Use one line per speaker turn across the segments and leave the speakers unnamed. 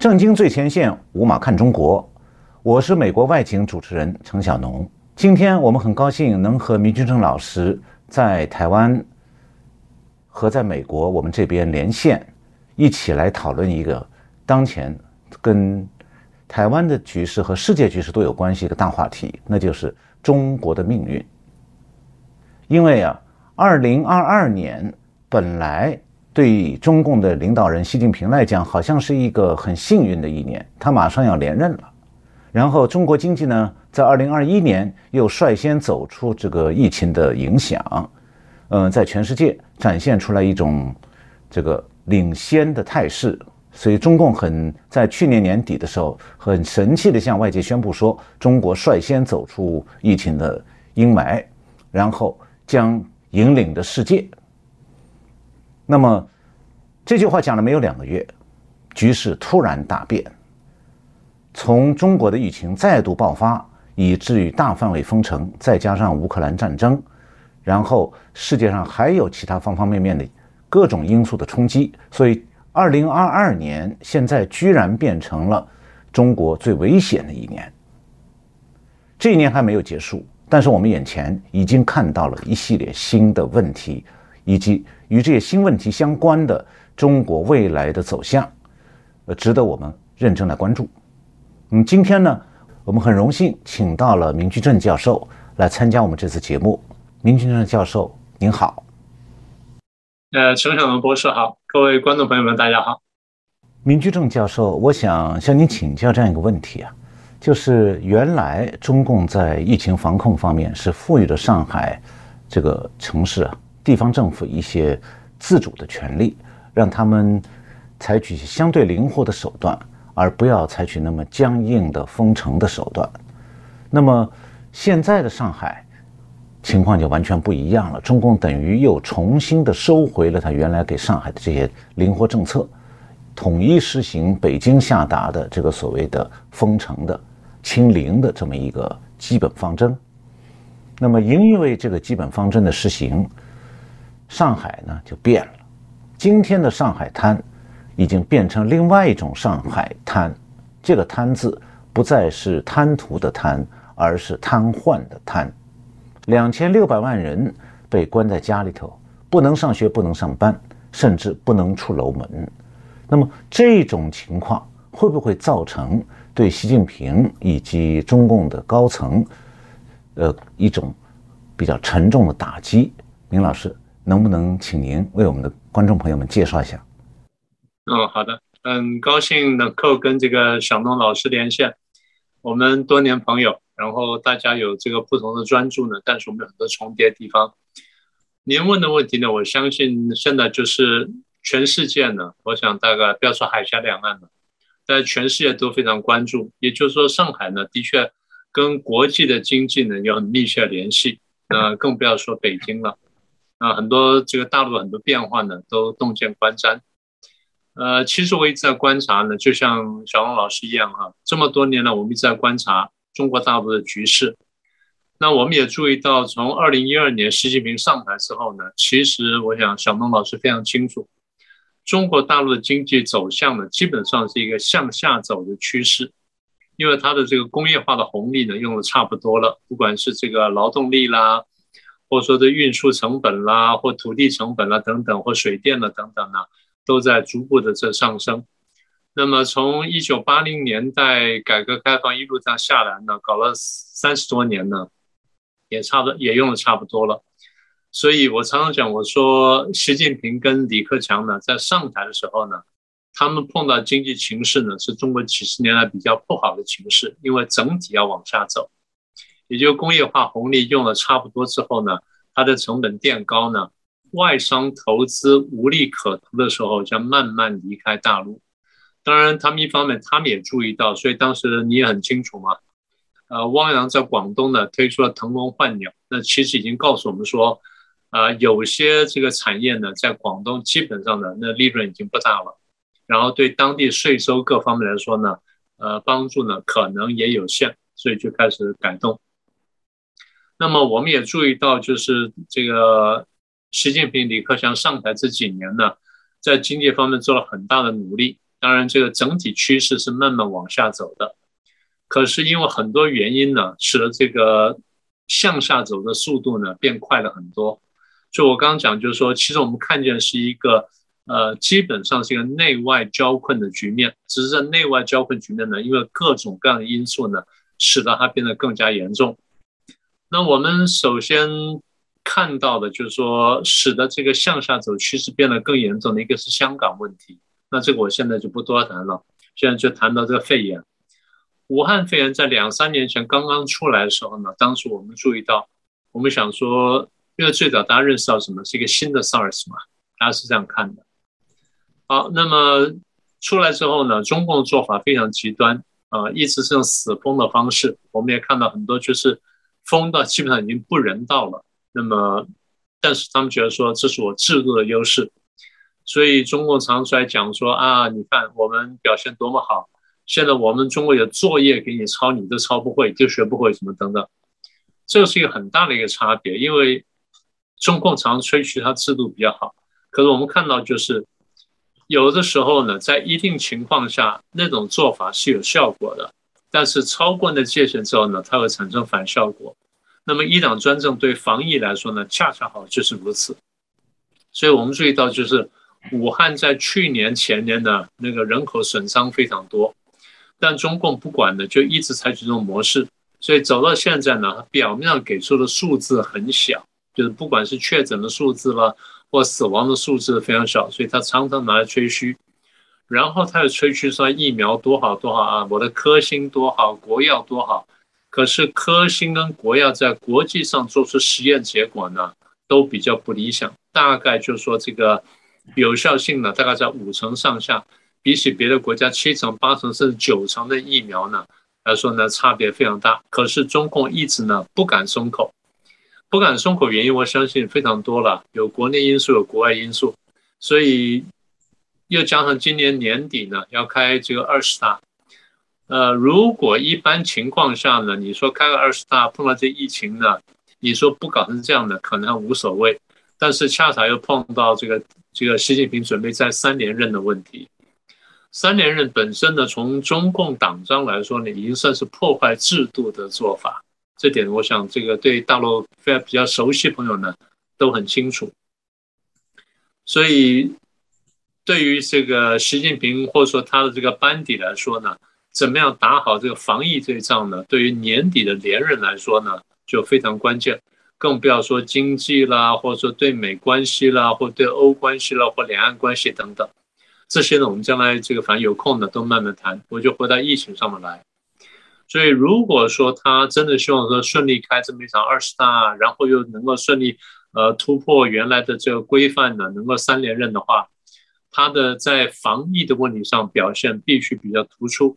正经最前线，无马看中国。我是美国外景主持人程小农。今天我们很高兴能和明君正老师在台湾和在美国我们这边连线，一起来讨论一个当前跟台湾的局势和世界局势都有关系的大话题，那就是中国的命运。因为啊，二零二二年本来。对中共的领导人习近平来讲，好像是一个很幸运的一年，他马上要连任了。然后中国经济呢，在二零二一年又率先走出这个疫情的影响，嗯，在全世界展现出来一种这个领先的态势。所以中共很在去年年底的时候，很神气的向外界宣布说，中国率先走出疫情的阴霾，然后将引领着世界。那么，这句话讲了没有两个月，局势突然大变。从中国的疫情再度爆发，以至于大范围封城，再加上乌克兰战争，然后世界上还有其他方方面面的各种因素的冲击，所以二零二二年现在居然变成了中国最危险的一年。这一年还没有结束，但是我们眼前已经看到了一系列新的问题。以及与这些新问题相关的中国未来的走向，呃，值得我们认真来关注。嗯，今天呢，我们很荣幸请到了明居正教授来参加我们这次节目。明居正教授，您好。
呃，陈晓龙博士好，各位观众朋友们，大家好。
明居正教授，我想向您请教这样一个问题啊，就是原来中共在疫情防控方面是赋予了上海这个城市啊。地方政府一些自主的权利，让他们采取相对灵活的手段，而不要采取那么僵硬的封城的手段。那么现在的上海情况就完全不一样了，中共等于又重新的收回了他原来给上海的这些灵活政策，统一实行北京下达的这个所谓的封城的清零的这么一个基本方针。那么因为这个基本方针的实行，上海呢就变了，今天的上海滩已经变成另外一种上海滩，这个“滩”字不再是贪图的“贪”，而是瘫痪的“瘫”。两千六百万人被关在家里头，不能上学，不能上班，甚至不能出楼门。那么这种情况会不会造成对习近平以及中共的高层，呃，一种比较沉重的打击？明老师。能不能请您为我们的观众朋友们介绍一下？
嗯，好的，很高兴能够跟这个小东老师连线。我们多年朋友，然后大家有这个不同的专注呢，但是我们有很多重叠的地方。您问的问题呢，我相信现在就是全世界呢，我想大概不要说海峡两岸了，在全世界都非常关注。也就是说，上海呢，的确跟国际的经济呢有很密切联系。那更不要说北京了。啊，很多这个大陆很多变化呢，都洞见观瞻。呃，其实我一直在观察呢，就像小龙老师一样哈，这么多年了，我们一直在观察中国大陆的局势。那我们也注意到，从二零一二年习近平上台之后呢，其实我想小龙老师非常清楚，中国大陆的经济走向呢，基本上是一个向下走的趋势，因为它的这个工业化的红利呢，用的差不多了，不管是这个劳动力啦。或者说的运输成本啦，或土地成本啦等等，或水电了等等呢，都在逐步的这上升。那么从一九八零年代改革开放一路这样下来呢，搞了三十多年呢，也差不多也用的差不多了。所以我常常讲，我说习近平跟李克强呢，在上台的时候呢，他们碰到经济形势呢，是中国几十年来比较不好的形势，因为整体要往下走。也就工业化红利用了差不多之后呢，它的成本垫高呢，外商投资无利可图的时候，将慢慢离开大陆。当然，他们一方面他们也注意到，所以当时你也很清楚嘛，呃，汪洋在广东呢推出了腾笼换鸟，那其实已经告诉我们说，呃，有些这个产业呢在广东基本上呢那利润已经不大了，然后对当地税收各方面来说呢，呃，帮助呢可能也有限，所以就开始改动。那么我们也注意到，就是这个习近平、李克强上台这几年呢，在经济方面做了很大的努力，当然这个整体趋势是慢慢往下走的。可是因为很多原因呢，使得这个向下走的速度呢变快了很多。就我刚刚讲，就是说，其实我们看见是一个呃，基本上是一个内外交困的局面。只是在内外交困局面呢，因为各种各样的因素呢，使得它变得更加严重。那我们首先看到的就是说，使得这个向下走趋势变得更严重的一个是香港问题。那这个我现在就不多谈了，现在就谈到这个肺炎。武汉肺炎在两三年前刚刚出来的时候呢，当时我们注意到，我们想说，因为最早大家认识到什么是一个新的 SARS 嘛，大家是这样看的。好，那么出来之后呢，中共的做法非常极端啊，一直是用死封的方式。我们也看到很多就是。封到基本上已经不人道了。那么，但是他们觉得说这是我制度的优势，所以中共常出来讲说啊，你看我们表现多么好，现在我们中国有作业给你抄，你都抄不会，就学不会什么等等。这是一个很大的一个差别，因为中共常吹嘘它制度比较好，可是我们看到就是有的时候呢，在一定情况下那种做法是有效果的。但是超过那界限之后呢，它会产生反效果。那么一党专政对防疫来说呢，恰恰好就是如此。所以我们注意到，就是武汉在去年前年呢，那个人口损伤非常多，但中共不管的，就一直采取这种模式。所以走到现在呢，表面上给出的数字很小，就是不管是确诊的数字了，或死亡的数字非常小，所以他常常拿来吹嘘。然后他又吹嘘说疫苗多好多好啊，我的科兴多好，国药多好。可是科兴跟国药在国际上做出实验结果呢，都比较不理想。大概就是说这个有效性呢，大概在五成上下，比起别的国家七成、八成甚至九成的疫苗呢来说呢，差别非常大。可是中共一直呢不敢松口，不敢松口原因，我相信非常多了，有国内因素，有国外因素，所以。又加上今年年底呢，要开这个二十大，呃，如果一般情况下呢，你说开个二十大碰到这疫情呢，你说不搞成这样的可能无所谓，但是恰恰又碰到这个这个习近平准备在三连任的问题，三连任本身呢，从中共党章来说呢，已经算是破坏制度的做法，这点我想这个对大陆非常比较熟悉朋友呢都很清楚，所以。对于这个习近平或者说他的这个班底来说呢，怎么样打好这个防疫这一仗呢？对于年底的连任来说呢，就非常关键。更不要说经济啦，或者说对美关系啦，或对欧关系啦，或两岸关系等等，这些呢，我们将来这个反正有空呢都慢慢谈。我就回到疫情上面来。所以如果说他真的希望说顺利开这么一场二十大，然后又能够顺利呃突破原来的这个规范呢，能够三连任的话。他的在防疫的问题上表现必须比较突出，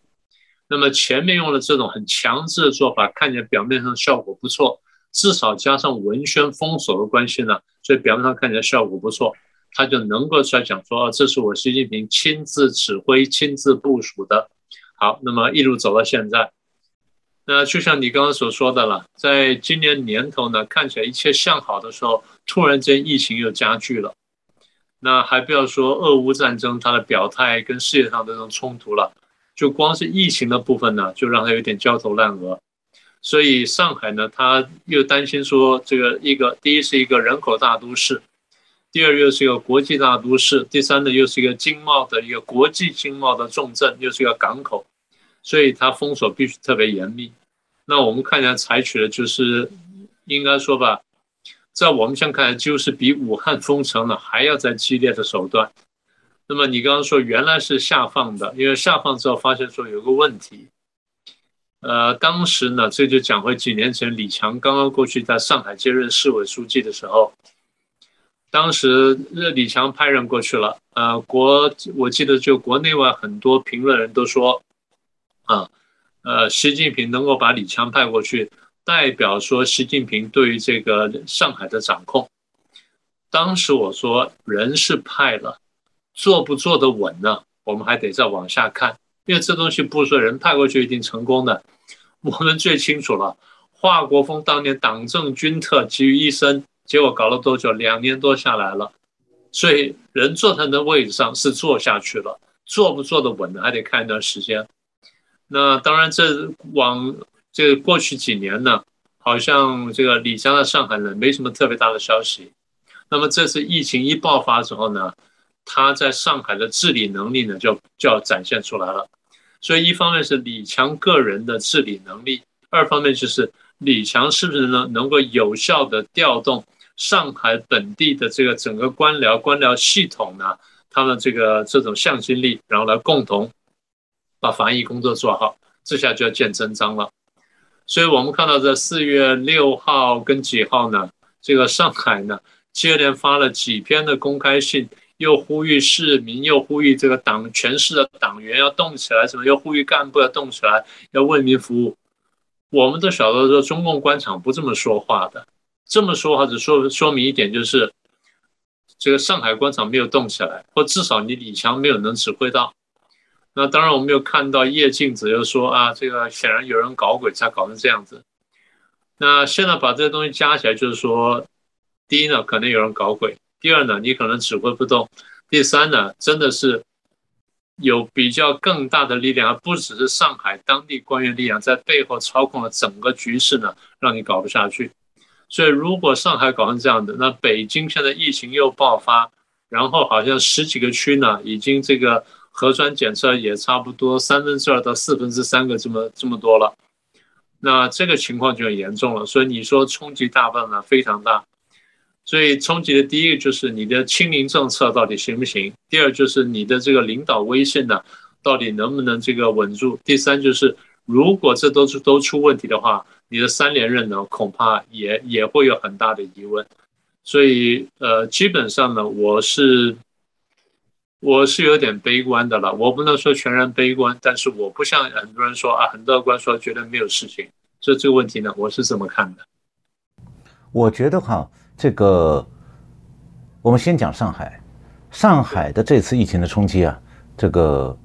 那么前面用了这种很强制的做法，看起来表面上效果不错，至少加上文宣封锁的关系呢，所以表面上看起来效果不错，他就能够出来讲说，这是我习近平亲自指挥、亲自部署的。好，那么一路走到现在，那就像你刚刚所说的了，在今年年头呢，看起来一切向好的时候，突然间疫情又加剧了。那还不要说俄乌战争，它的表态跟世界上的这种冲突了，就光是疫情的部分呢，就让他有点焦头烂额。所以上海呢，他又担心说，这个一个第一是一个人口大都市，第二又是一个国际大都市，第三呢又是一个经贸的一个国际经贸的重镇，又是一个港口，所以它封锁必须特别严密。那我们看起来采取的就是，应该说吧。在我们现在看来，就是比武汉封城呢还要再激烈的手段。那么你刚刚说原来是下放的，因为下放之后发现说有个问题。呃，当时呢，这就讲回几年前李强刚刚过去在上海接任市委书记的时候，当时李强派人过去了。呃，国我记得就国内外很多评论人都说，啊，呃，习近平能够把李强派过去。代表说，习近平对于这个上海的掌控，当时我说人是派了，做不做得稳呢？我们还得再往下看，因为这东西不是说人派过去一定成功的。我们最清楚了，华国锋当年党政军特集于一身，结果搞了多久？两年多下来了，所以人坐在那位置上是坐下去了，做不做得稳呢，还得看一段时间。那当然，这往这个过去几年呢，好像这个李强在上海呢没什么特别大的消息。那么这次疫情一爆发之后呢，他在上海的治理能力呢就就要展现出来了。所以一方面是李强个人的治理能力，二方面就是李强是不是能能够有效的调动上海本地的这个整个官僚官僚系统呢？他们这个这种向心力，然后来共同把防疫工作做好，这下就要见真章了。所以我们看到在四月六号跟几号呢？这个上海呢接连发了几篇的公开信，又呼吁市民，又呼吁这个党全市的党员要动起来，什么又呼吁干部要动起来，要为民服务。我们都晓得说，中共官场不这么说话的，这么说话只说说明一点就是。这个上海官场没有动起来，或至少你李强没有能指挥到。那当然，我们又看到叶静子又说啊，这个显然有人搞鬼才搞成这样子。那现在把这些东西加起来，就是说，第一呢，可能有人搞鬼；第二呢，你可能指挥不动；第三呢，真的是有比较更大的力量，而不只是上海当地官员力量在背后操控了整个局势呢，让你搞不下去。所以，如果上海搞成这样的，那北京现在疫情又爆发，然后好像十几个区呢，已经这个核酸检测也差不多三分之二到四分之三个这么这么多了，那这个情况就很严重了。所以你说冲击大不大？非常大。所以冲击的第一个就是你的清零政策到底行不行？第二就是你的这个领导威信呢，到底能不能这个稳住？第三就是如果这都是都出问题的话。你的三连任呢，恐怕也也会有很大的疑问，所以呃，基本上呢，我是我是有点悲观的了。我不能说全然悲观，但是我不像很多人说啊，很乐观说觉得没有事情。所以这个问题呢，我是这么看的。
我觉得哈，这个我们先讲上海，上海的这次疫情的冲击啊，这个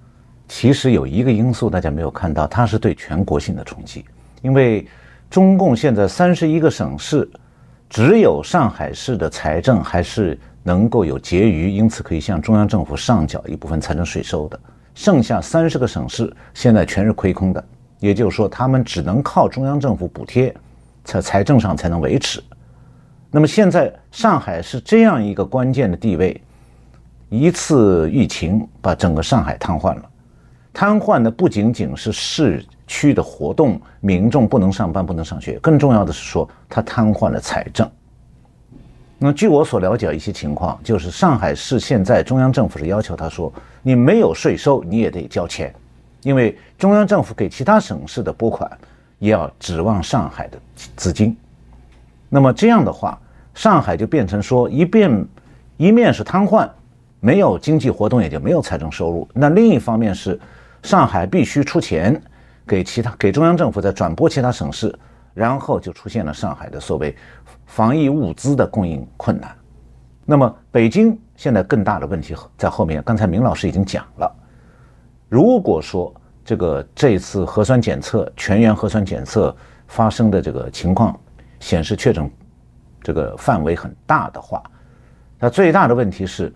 其实有一个因素大家没有看到，它是对全国性的冲击，因为。中共现在三十一个省市，只有上海市的财政还是能够有结余，因此可以向中央政府上缴一部分财政税收的。剩下三十个省市现在全是亏空的，也就是说，他们只能靠中央政府补贴，在财政上才能维持。那么现在上海是这样一个关键的地位，一次疫情把整个上海瘫痪了，瘫痪的不仅仅是市。区的活动，民众不能上班，不能上学。更重要的是说，它瘫痪了财政。那据我所了解一些情况，就是上海市现在中央政府是要求他说，你没有税收，你也得交钱，因为中央政府给其他省市的拨款，也要指望上海的资金。那么这样的话，上海就变成说，一边一面是瘫痪，没有经济活动，也就没有财政收入。那另一方面是，上海必须出钱。给其他给中央政府再转拨其他省市，然后就出现了上海的所谓防疫物资的供应困难。那么北京现在更大的问题在后面，刚才明老师已经讲了。如果说这个这次核酸检测全员核酸检测发生的这个情况显示确诊这个范围很大的话，那最大的问题是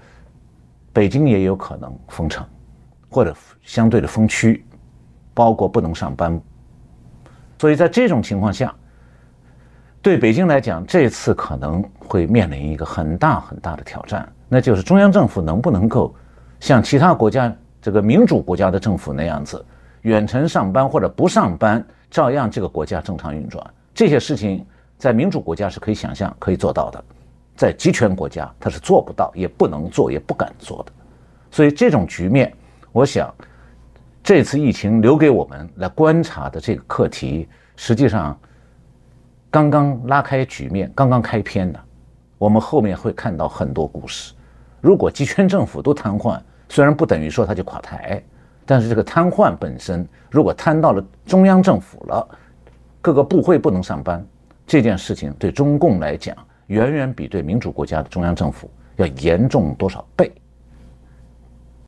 北京也有可能封城，或者相对的封区。包括不能上班，所以在这种情况下，对北京来讲，这次可能会面临一个很大很大的挑战，那就是中央政府能不能够像其他国家这个民主国家的政府那样子，远程上班或者不上班，照样这个国家正常运转。这些事情在民主国家是可以想象、可以做到的，在集权国家他是做不到、也不能做、也不敢做的。所以这种局面，我想。这次疫情留给我们来观察的这个课题，实际上刚刚拉开局面，刚刚开篇的。我们后面会看到很多故事。如果集权政府都瘫痪，虽然不等于说它就垮台，但是这个瘫痪本身，如果瘫到了中央政府了，各个部会不能上班，这件事情对中共来讲，远远比对民主国家的中央政府要严重多少倍。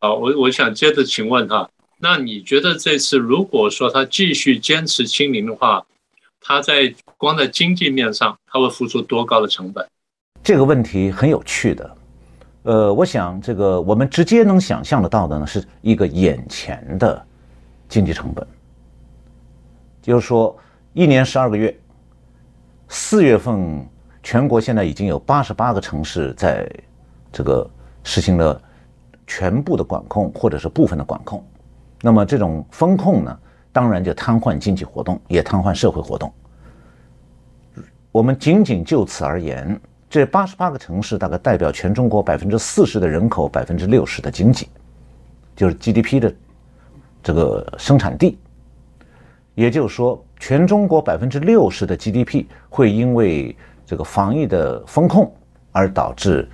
好，我我想接着请问哈。那你觉得这次如果说他继续坚持清零的话，他在光在经济面上他会付出多高的成本？
这个问题很有趣的。呃，我想这个我们直接能想象得到的呢，是一个眼前的经济成本，就是说一年十二个月，四月份全国现在已经有八十八个城市在这个实行了全部的管控或者是部分的管控，那么这种风控呢，当然就瘫痪经济活动，也瘫痪社会活动。我们仅仅就此而言，这八十八个城市大概代表全中国百分之四十的人口，百分之六十的经济，就是 GDP 的这个生产地。也就是说，全中国百分之六十的 GDP 会因为这个防疫的风控而导致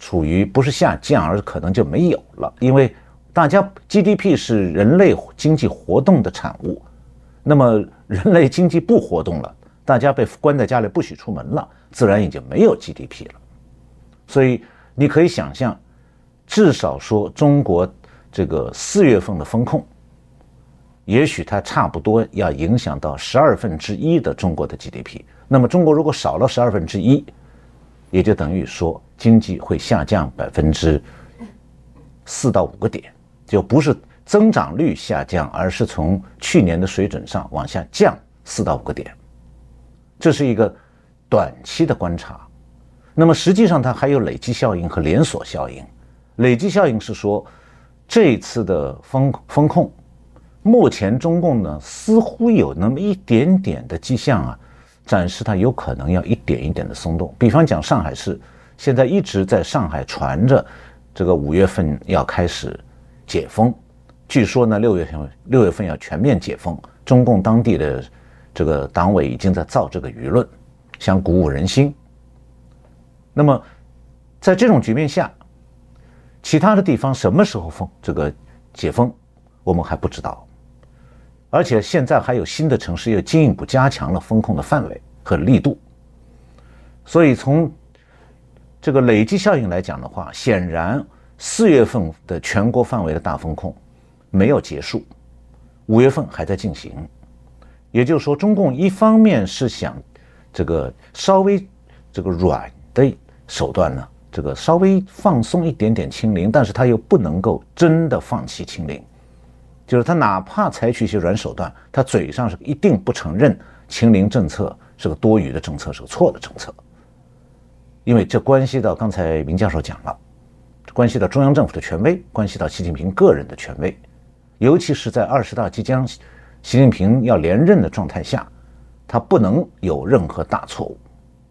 处于不是下降，而可能就没有了。因为大家 GDP 是人类经济活动的产物，那么人类经济不活动了。大家被关在家里不许出门了，自然也就没有 GDP 了。所以你可以想象，至少说中国这个四月份的风控，也许它差不多要影响到十二分之一的中国的 GDP。那么中国如果少了十二分之一，也就等于说经济会下降百分之四到五个点，就不是增长率下降，而是从去年的水准上往下降四到五个点。这是一个短期的观察，那么实际上它还有累积效应和连锁效应。累积效应是说，这一次的风风控，目前中共呢似乎有那么一点点的迹象啊，展示它有可能要一点一点的松动。比方讲上海市，现在一直在上海传着这个五月份要开始解封，据说呢六月份六月份要全面解封，中共当地的。这个党委已经在造这个舆论，想鼓舞人心。那么，在这种局面下，其他的地方什么时候封这个解封，我们还不知道。而且现在还有新的城市又进一步加强了风控的范围和力度。所以从这个累积效应来讲的话，显然四月份的全国范围的大风控没有结束，五月份还在进行。也就是说，中共一方面是想这个稍微这个软的手段呢，这个稍微放松一点点清零，但是他又不能够真的放弃清零，就是他哪怕采取一些软手段，他嘴上是一定不承认清零政策是个多余的政策，是个错的政策，因为这关系到刚才明教授讲了，关系到中央政府的权威，关系到习近平个人的权威，尤其是在二十大即将。习近平要连任的状态下，他不能有任何大错误，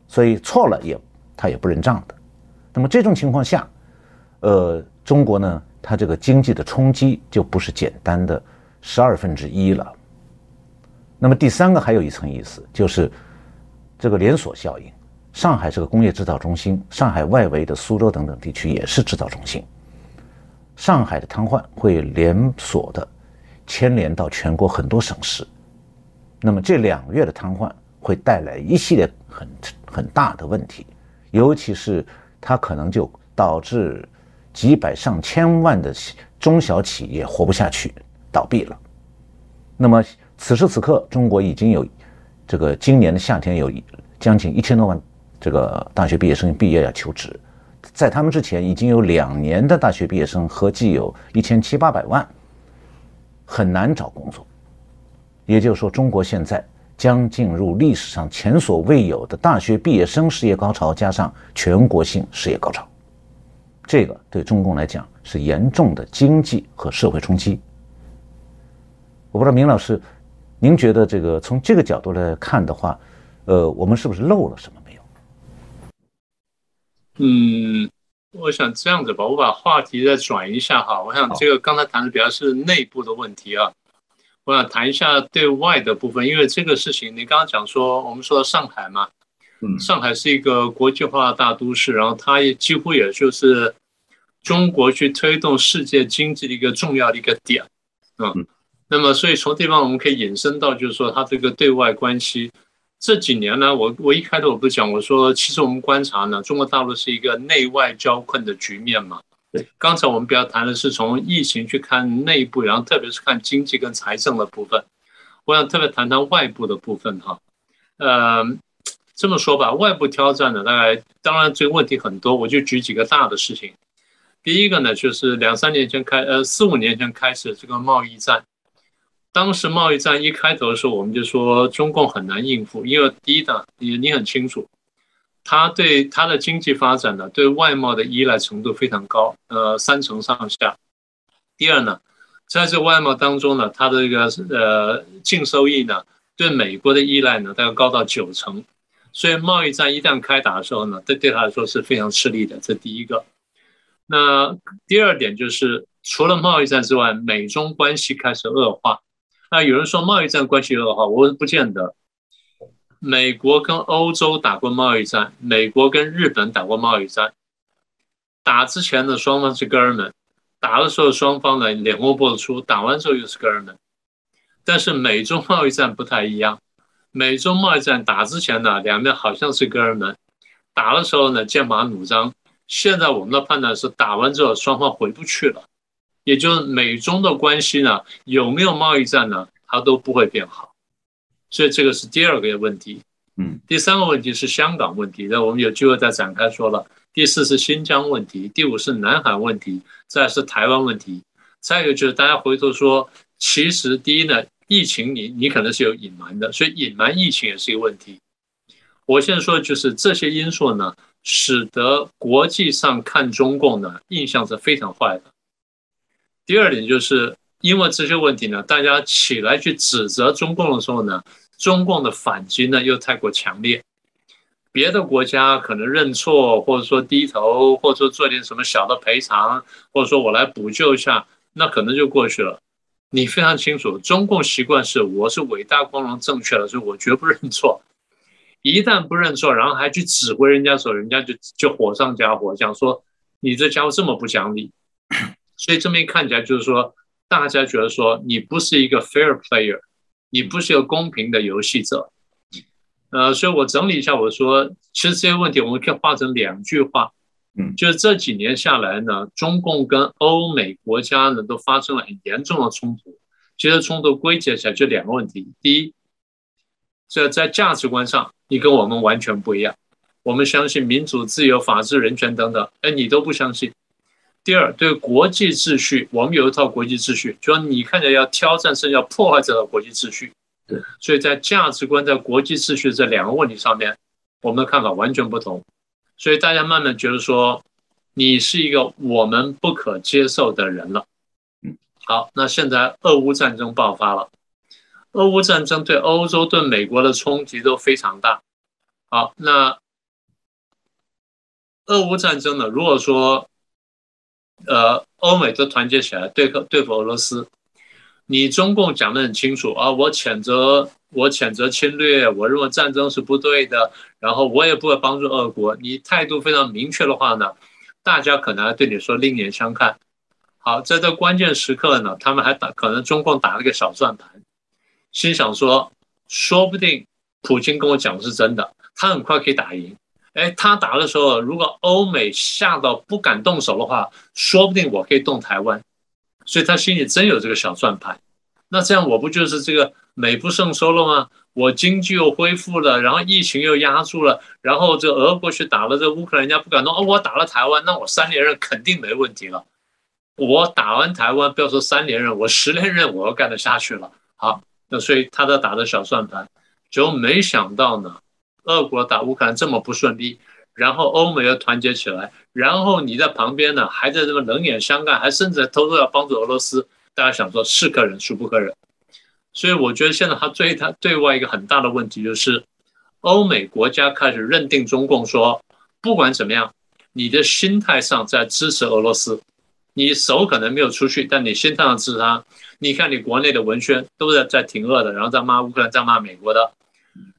所以错了也他也不认账的。那么这种情况下，呃，中国呢，它这个经济的冲击就不是简单的十二分之一了。那么第三个还有一层意思，就是这个连锁效应。上海是个工业制造中心，上海外围的苏州等等地区也是制造中心。上海的瘫痪会连锁的。牵连到全国很多省市，那么这两月的瘫痪会带来一系列很很大的问题，尤其是它可能就导致几百上千万的中小企业活不下去，倒闭了。那么此时此刻，中国已经有这个今年的夏天有将近一千多万这个大学毕业生毕业要求职，在他们之前已经有两年的大学毕业生合计有一千七八百万。很难找工作，也就是说，中国现在将进入历史上前所未有的大学毕业生失业高潮，加上全国性失业高潮，这个对中共来讲是严重的经济和社会冲击。我不知道明老师，您觉得这个从这个角度来看的话，呃，我们是不是漏了什么？
嗯。我想这样子吧，我把话题再转一下哈。我想这个刚才谈的比较是内部的问题啊，我想谈一下对外的部分，因为这个事情你刚刚讲说，我们说到上海嘛，嗯，上海是一个国际化大都市，然后它也几乎也就是中国去推动世界经济的一个重要的一个点，嗯，那么所以从地方我们可以引申到就是说它这个对外关系。这几年呢，我我一开头我不是讲，我说其实我们观察呢，中国大陆是一个内外交困的局面嘛。
对，
刚才我们比较谈的是从疫情去看内部，然后特别是看经济跟财政的部分。我想特别谈谈外部的部分哈。呃，这么说吧，外部挑战呢，大概当然这个问题很多，我就举几个大的事情。第一个呢，就是两三年前开，呃，四五年前开始这个贸易战。当时贸易战一开头的时候，我们就说中共很难应付，因为第一呢，你你很清楚，他对他的经济发展呢，对外贸的依赖程度非常高，呃，三成上下。第二呢，在这外贸当中呢，它的这个呃净收益呢，对美国的依赖呢，大概高到九成。所以贸易战一旦开打的时候呢，这对他来说是非常吃力的。这第一个。那第二点就是，除了贸易战之外，美中关系开始恶化。那有人说贸易战关系恶化，我不见得。美国跟欧洲打过贸易战，美国跟日本打过贸易战。打之前的双方是哥们，打的时候双方呢脸红脖子粗，打完之后又是哥们。但是美中贸易战不太一样。美中贸易战打之前呢，两边好像是哥儿们，打的时候呢剑拔弩张。现在我们的判断是，打完之后双方回不去了，也就是美中的关系呢，有没有贸易战呢，它都不会变好。所以这个是第二个问题。
嗯，
第三个问题是香港问题，那我们有机会再展开说了。第四是新疆问题，第五是南海问题，再是台湾问题，再一个就是大家回头说，其实第一呢。疫情，你你可能是有隐瞒的，所以隐瞒疫情也是一个问题。我现在说的就是这些因素呢，使得国际上看中共呢印象是非常坏的。第二点就是因为这些问题呢，大家起来去指责中共的时候呢，中共的反击呢又太过强烈。别的国家可能认错，或者说低头，或者说做点什么小的赔偿，或者说我来补救一下，那可能就过去了。你非常清楚，中共习惯是我是伟大、光荣、正确的，所以我绝不认错。一旦不认错，然后还去指挥人家的时候，人家就就火上加火，讲说你这家伙这么不讲理。所以这么一看起来，就是说大家觉得说你不是一个 fair player，你不是一个公平的游戏者。呃，所以我整理一下，我说其实这些问题我们可以化成两句话。
嗯，
就是这几年下来呢，中共跟欧美国家呢都发生了很严重的冲突。其实冲突归结起来就两个问题：第一，这在价值观上你跟我们完全不一样，我们相信民主、自由、法治、人权等等，哎，你都不相信；第二，对国际秩序，我们有一套国际秩序，就说你看起来要挑战甚至要破坏这套国际秩序。
对，
所以在价值观、在国际秩序这两个问题上面，我们的看法完全不同。所以大家慢慢觉得说，你是一个我们不可接受的人了。
嗯，
好，那现在俄乌战争爆发了，俄乌战争对欧洲、对美国的冲击都非常大。好，那俄乌战争呢？如果说，呃，欧美都团结起来对抗对付俄罗斯，你中共讲得很清楚啊，我谴责。我谴责侵略，我认为战争是不对的，然后我也不会帮助俄国。你态度非常明确的话呢，大家可能还对你说另眼相看。好，在这关键时刻呢，他们还打，可能中共打了个小算盘，心想说，说不定普京跟我讲的是真的，他很快可以打赢。哎，他打的时候，如果欧美吓到不敢动手的话，说不定我可以动台湾。所以他心里真有这个小算盘。那这样我不就是这个？美不胜收了吗？我经济又恢复了，然后疫情又压住了，然后这俄国去打了这乌克兰，人家不敢动。哦，我打了台湾，那我三连任肯定没问题了。我打完台湾，不要说三连任，我十连任我要干得下去了。好，那所以他在打的小算盘，就没想到呢，俄国打乌克兰这么不顺利，然后欧美要团结起来，然后你在旁边呢，还在这么冷眼相看，还甚至偷偷要帮助俄罗斯。大家想说，是可忍，孰不可忍？所以我觉得现在他对他对外一个很大的问题就是，欧美国家开始认定中共说，不管怎么样，你的心态上在支持俄罗斯，你手可能没有出去，但你心态上支持他。你看你国内的文宣都在在挺俄的，然后在骂乌克兰，在骂美国的，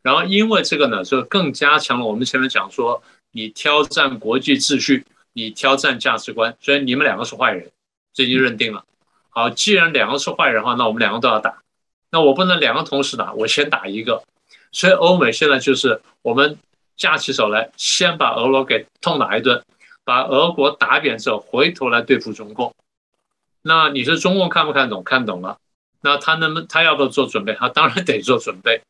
然后因为这个呢，就更加强了我们前面讲说，你挑战国际秩序，你挑战价值观，所以你们两个是坏人，这已经认定了。好，既然两个是坏人的话，那我们两个都要打。那我不能两个同时打，我先打一个，所以欧美现在就是我们架起手来，先把俄罗给痛打一顿，把俄国打扁之后，回头来对付中共。那你说中共看不看懂？看懂了。那他能不能？他要不要做准备？他当然得做准备。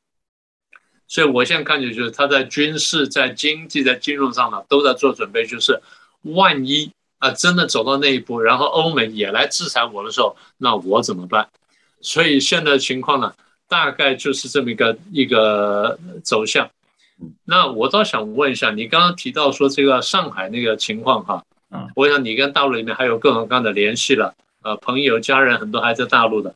所以我现在看起来就是他在军事、在经济、在金融上呢都在做准备，就是万一啊真的走到那一步，然后欧美也来制裁我的时候，那我怎么办？所以现在的情况呢，大概就是这么一个一个走向。那我倒想问一下，你刚刚提到说这个上海那个情况哈，嗯，我想你跟大陆里面还有各种各样的联系了，呃，朋友、家人很多还在大陆的。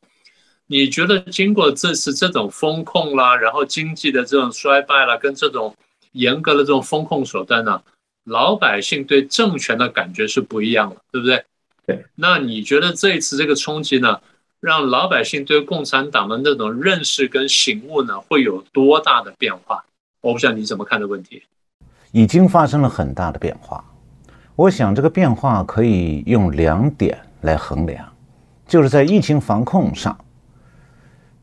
你觉得经过这次这种风控啦，然后经济的这种衰败啦，跟这种严格的这种风控手段呢，老百姓对政权的感觉是不一样的，对不对？
对。
那你觉得这一次这个冲击呢，让老百姓对共产党的那种认识跟醒悟呢，会有多大的变化？我不知道你怎么看的问题。
已经发生了很大的变化。我想这个变化可以用两点来衡量，就是在疫情防控上。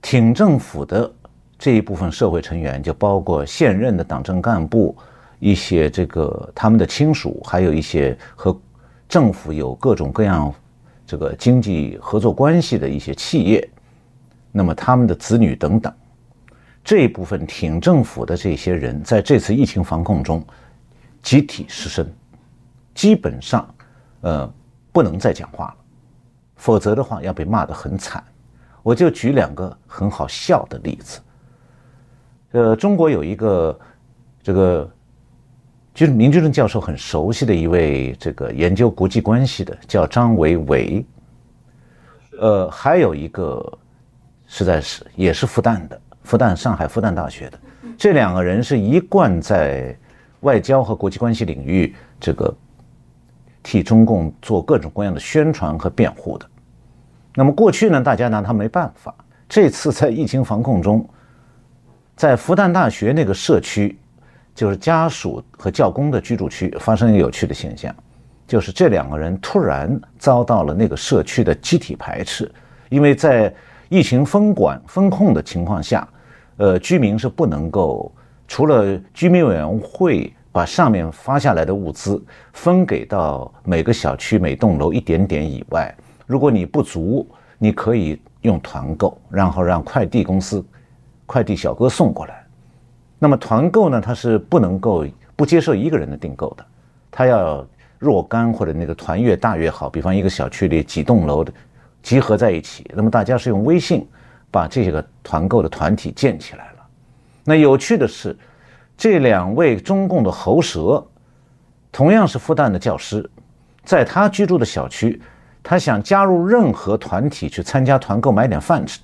挺政府的这一部分社会成员，就包括现任的党政干部，一些这个他们的亲属，还有一些和政府有各种各样这个经济合作关系的一些企业，那么他们的子女等等，这一部分挺政府的这些人，在这次疫情防控中集体失声，基本上呃不能再讲话了，否则的话要被骂得很惨。我就举两个很好笑的例子。呃，中国有一个这个就是明居正教授很熟悉的一位这个研究国际关系的，叫张维维。呃，还有一个实在是也是复旦的，复旦上海复旦大学的。这两个人是一贯在外交和国际关系领域这个替中共做各种各样的宣传和辩护的。那么过去呢，大家拿他没办法。这次在疫情防控中，在复旦大学那个社区，就是家属和教工的居住区，发生一个有趣的现象，就是这两个人突然遭到了那个社区的集体排斥，因为在疫情封管封控的情况下，呃，居民是不能够除了居民委员会把上面发下来的物资分给到每个小区每栋楼一点点以外。如果你不足，你可以用团购，然后让快递公司、快递小哥送过来。那么团购呢？它是不能够不接受一个人的订购的，它要若干或者那个团越大越好。比方一个小区里几栋楼的集合在一起，那么大家是用微信把这个团购的团体建起来了。那有趣的是，这两位中共的喉舌，同样是复旦的教师，在他居住的小区。他想加入任何团体去参加团购买点饭吃，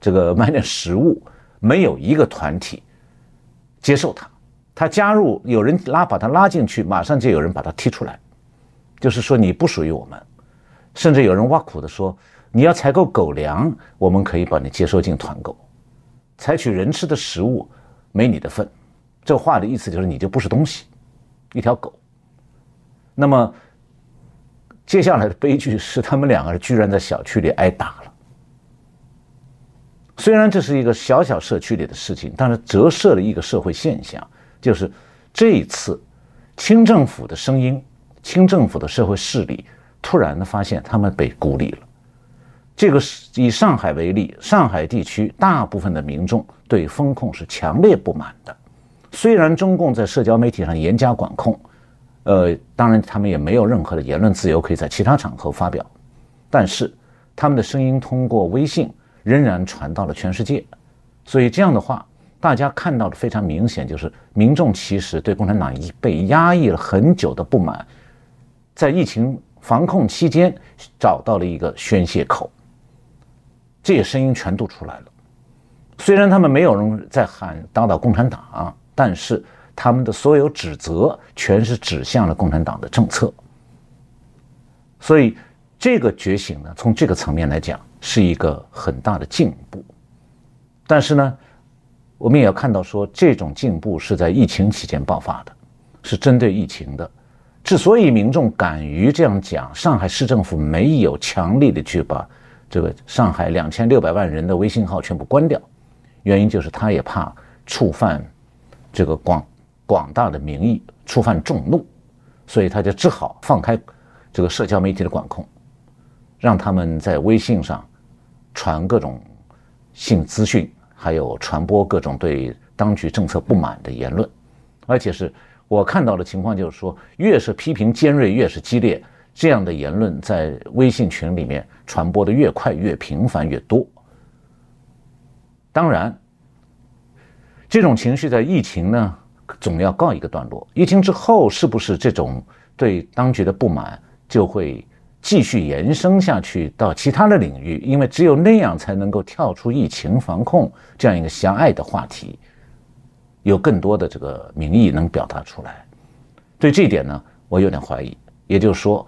这个买点食物，没有一个团体接受他。他加入有人拉把他拉进去，马上就有人把他踢出来，就是说你不属于我们。甚至有人挖苦的说，你要采购狗粮，我们可以把你接收进团购；采取人吃的食物，没你的份。这话的意思就是你就不是东西，一条狗。那么。接下来的悲剧是，他们两个人居然在小区里挨打了。虽然这是一个小小社区里的事情，但是折射了一个社会现象，就是这一次，清政府的声音、清政府的社会势力突然的发现他们被孤立了。这个是以上海为例，上海地区大部分的民众对风控是强烈不满的。虽然中共在社交媒体上严加管控。呃，当然，他们也没有任何的言论自由可以在其他场合发表，但是他们的声音通过微信仍然传到了全世界，所以这样的话，大家看到的非常明显，就是民众其实对共产党已被压抑了很久的不满，在疫情防控期间找到了一个宣泄口，这些声音全都出来了。虽然他们没有人在喊打倒共产党，但是。他们的所有指责全是指向了共产党的政策，所以这个觉醒呢，从这个层面来讲是一个很大的进步。但是呢，我们也要看到说，这种进步是在疫情期间爆发的，是针对疫情的。之所以民众敢于这样讲，上海市政府没有强力的去把这个上海两千六百万人的微信号全部关掉，原因就是他也怕触犯这个广。广大的民意触犯众怒，所以他就只好放开这个社交媒体的管控，让他们在微信上传各种性资讯，还有传播各种对当局政策不满的言论，而且是我看到的情况就是说，越是批评尖锐，越是激烈，这样的言论在微信群里面传播的越快、越频繁、越多。当然，这种情绪在疫情呢总要告一个段落。疫情之后，是不是这种对当局的不满就会继续延伸下去到其他的领域？因为只有那样才能够跳出疫情防控这样一个狭隘的话题，有更多的这个民意能表达出来。对这一点呢，我有点怀疑。也就是说，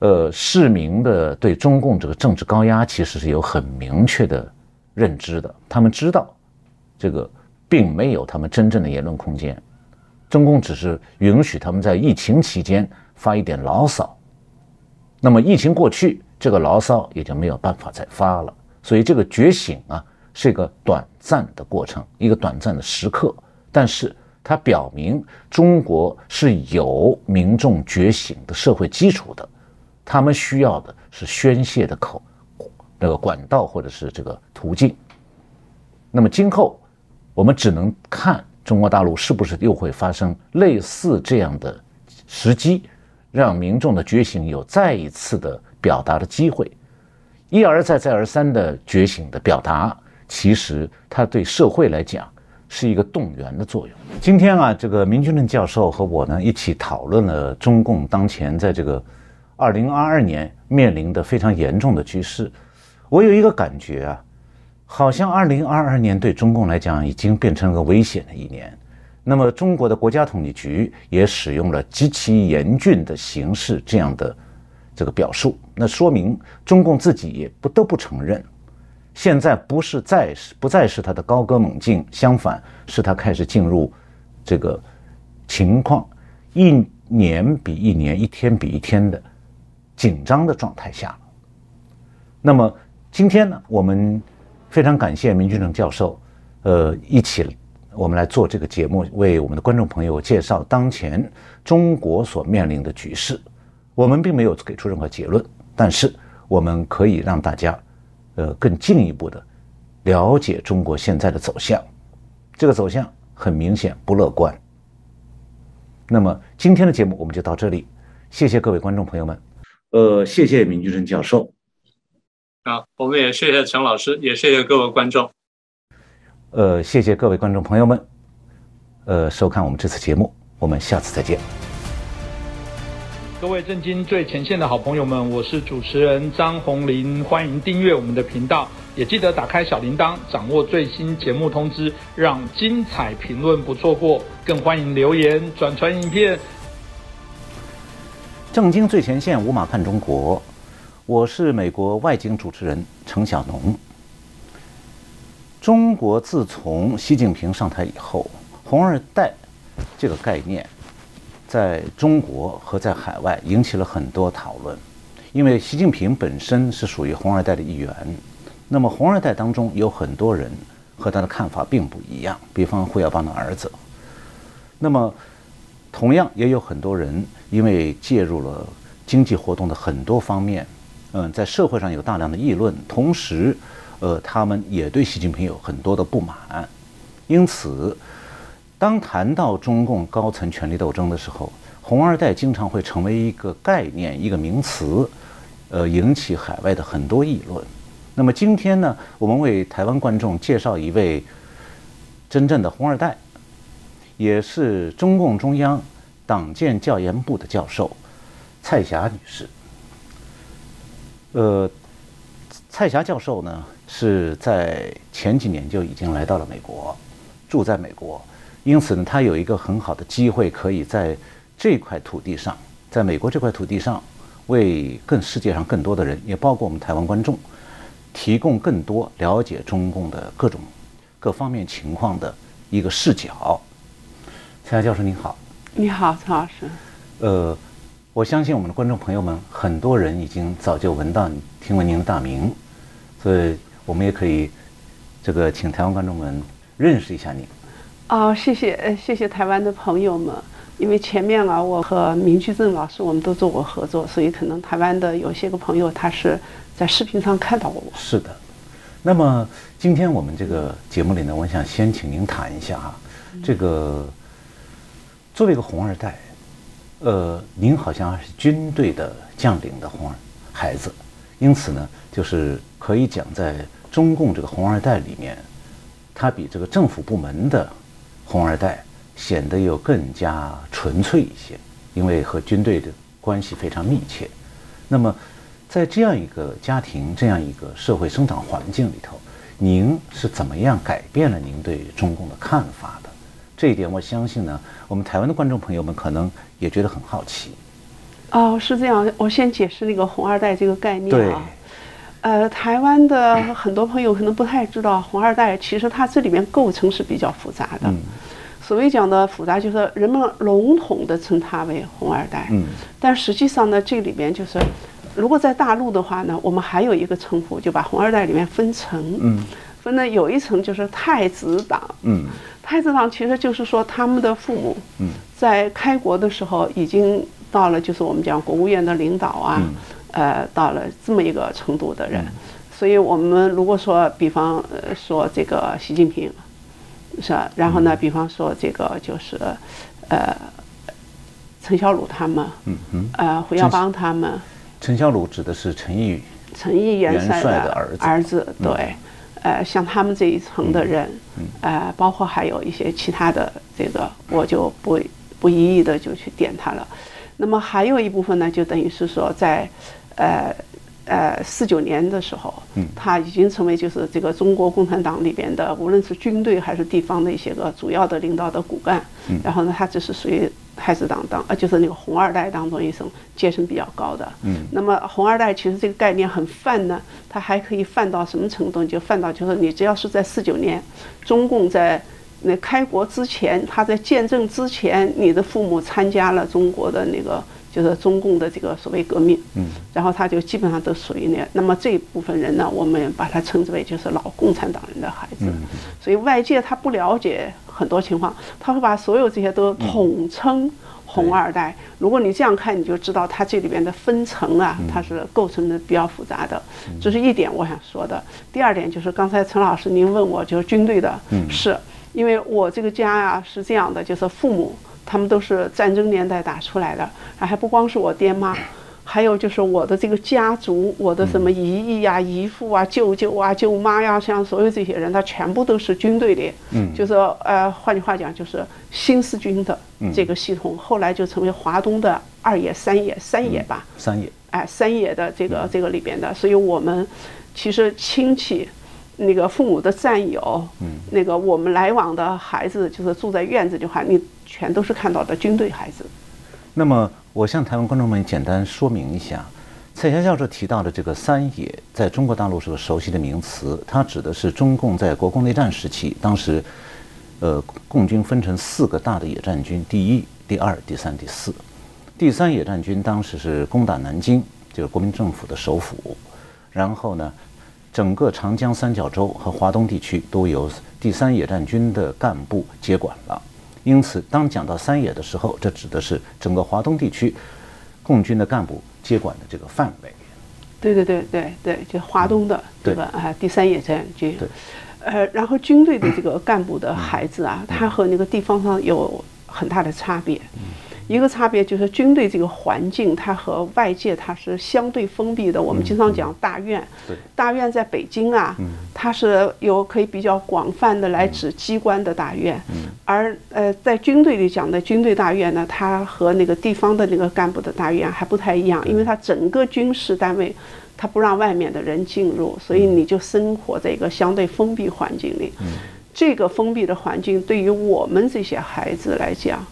呃，市民的对中共这个政治高压其实是有很明确的。认知的，他们知道，这个并没有他们真正的言论空间。中共只是允许他们在疫情期间发一点牢骚，那么疫情过去，这个牢骚也就没有办法再发了。所以这个觉醒啊，是一个短暂的过程，一个短暂的时刻。但是它表明中国是有民众觉醒的社会基础的，他们需要的是宣泄的口。那个管道或者是这个途径，那么今后我们只能看中国大陆是不是又会发生类似这样的时机，让民众的觉醒有再一次的表达的机会，一而再再而三的觉醒的表达，其实它对社会来讲是一个动员的作用。今天啊，这个明君正教授和我呢一起讨论了中共当前在这个二零二二年面临的非常严重的局势。我有一个感觉啊，好像二零二二年对中共来讲已经变成了个危险的一年。那么，中国的国家统计局也使用了极其严峻的形式这样的这个表述，那说明中共自己也不得不承认，现在不是再是不再是他的高歌猛进，相反是他开始进入这个情况一年比一年、一天比一天的紧张的状态下。那么。今天呢，我们非常感谢明俊成教授，呃，一起我们来做这个节目，为我们的观众朋友介绍当前中国所面临的局势。我们并没有给出任何结论，但是我们可以让大家，呃，更进一步的了解中国现在的走向。这个走向很明显不乐观。那么今天的节目我们就到这里，谢谢各位观众朋友们，呃，谢谢明俊成教授。
好，我们也谢谢陈老师，也谢谢各位观众。
呃，谢谢各位观众朋友们，呃，收看我们这次节目，我们下次再见。
各位震惊最前线的好朋友们，我是主持人张红林，欢迎订阅我们的频道，也记得打开小铃铛，掌握最新节目通知，让精彩评论不错过。更欢迎留言转传影片。
正惊最前线，无马看中国。我是美国外景主持人程晓农。中国自从习近平上台以后，“红二代”这个概念在中国和在海外引起了很多讨论。因为习近平本身是属于“红二代”的一员，那么“红二代”当中有很多人和他的看法并不一样，比方胡耀邦的儿子。那么，同样也有很多人因为介入了经济活动的很多方面。嗯，在社会上有大量的议论，同时，呃，他们也对习近平有很多的不满，因此，当谈到中共高层权力斗争的时候，“红二代”经常会成为一个概念、一个名词，呃，引起海外的很多议论。那么今天呢，我们为台湾观众介绍一位真正的“红二代”，也是中共中央党建教研部的教授蔡霞女士。呃，蔡霞教授呢是在前几年就已经来到了美国，住在美国，因此呢，他有一个很好的机会，可以在这块土地上，在美国这块土地上，为更世界上更多的人，也包括我们台湾观众，提供更多了解中共的各种各方面情况的一个视角。蔡霞教授您好，
你好，陈老师。
呃。我相信我们的观众朋友们，很多人已经早就闻到、听闻您的大名，所以我们也可以这个请台湾观众们认识一下您。
哦，谢谢，呃，谢谢台湾的朋友们，因为前面啊，我和明居正老师我们都做过合作，所以可能台湾的有些个朋友他是在视频上看到过我。
是的，那么今天我们这个节目里呢，我想先请您谈一下哈，这个作为一个红二代，呃，您好像是军队的将领的红二孩子，因此呢，就是可以讲在中共这个红二代里面，他比这个政府部门的红二代显得又更加纯粹一些，因为和军队的关系非常密切。那么，在这样一个家庭、这样一个社会生长环境里头，您是怎么样改变了您对中共的看法的？这一点，我相信呢，我们台湾的观众朋友们可能也觉得很好奇。
哦，是这样，我先解释那个“红二代”这个概念
对
啊。呃，台湾的很多朋友可能不太知道，红二代其实它这里面构成是比较复杂的。
嗯
所谓讲的复杂，就是人们笼统的称它为红二代。
嗯
但实际上呢，这里面就是，如果在大陆的话呢，我们还有一个称呼，就把红二代里面分成。
嗯
分的有一层就是太子党。
嗯。
太子党其实就是说他们的父母
嗯。
在开国的时候已经到了，就是我们讲国务院的领导啊，
嗯。
呃，到了这么一个程度的人。所以我们如果说，比方呃说这个习近平，是吧？然后呢，比方说这个就是，呃，陈小鲁他们，
嗯嗯，
呃，胡耀邦他们，
陈小鲁指的是陈毅。
陈毅元帅
的儿子。
儿子，对，呃，像他们这一层的人，呃，包括还有一些其他的这个，我就不不一一的就去点他了。那么还有一部分呢，就等于是说在，呃。呃，四九年的时候，他已经成为就是这个中国共产党里边的，无论是军队还是地方的一些个主要的领导的骨干。然后呢，他只是属于太子党当，呃，就是那个红二代当中一种阶层比较高的。嗯。那么红二代其实这个概念很泛呢，它还可以泛到什么程度？就泛到就是你只要是在四九年，中共在那开国之前，他在建政之前，你的父母参加了中国的那个。就是中共的这个所谓革命，嗯，然后他就基本上都属于那。那么这一部分人呢，我们把他称之为就是老共产党人的孩子。所以外界他不了解很多情况，他会把所有这些都统称红二代。如果你这样看，你就知道它这里边的分层啊，它是构成的比较复杂的。这是一点我想说的。第二点就是刚才陈老师您问我，就是军队的，是因为我这个家啊、是这样的，就是父母。他们都是战争年代打出来的，还不光是我爹妈，还有就是我的这个家族，我的什么姨姨呀、姨父啊、舅舅啊、舅妈呀，像所有这些人，他全部都是军队的，嗯，就是呃，换句话讲，就是新四军的这个系统，后来就成为华东的二野、三野、三野吧，
三野，
哎，三野的这个这个里边的，所以我们其实亲戚。那个父母的战友，嗯，那个我们来往的孩子，就是住在院子的话，你全都是看到的军队孩子。
那么，我向台湾观众们简单说明一下，蔡霞教授提到的这个“三野”在中国大陆是个熟悉的名词，它指的是中共在国共内战时期，当时，呃，共军分成四个大的野战军，第一、第二、第三、第四。第三野战军当时是攻打南京，就是国民政府的首府，然后呢？整个长江三角洲和华东地区都由第三野战军的干部接管了，因此，当讲到三野的时候，这指的是整个华东地区共军的干部接管的这个范围。
对对对对对，就华东的对吧啊第三野战军。
对。
呃，然后军队的这个干部的孩子啊，他和那个地方上有很大的差别。一个差别就是军队这个环境，它和外界它是相对封闭的。我们经常讲大院，大院在北京啊，它是有可以比较广泛的来指机关的大院，而呃在军队里讲的军队大院呢，它和那个地方的那个干部的大院还不太一样，因为它整个军事单位它不让外面的人进入，所以你就生活在一个相对封闭环境里。这个封闭的环境对于我们这些孩子来讲。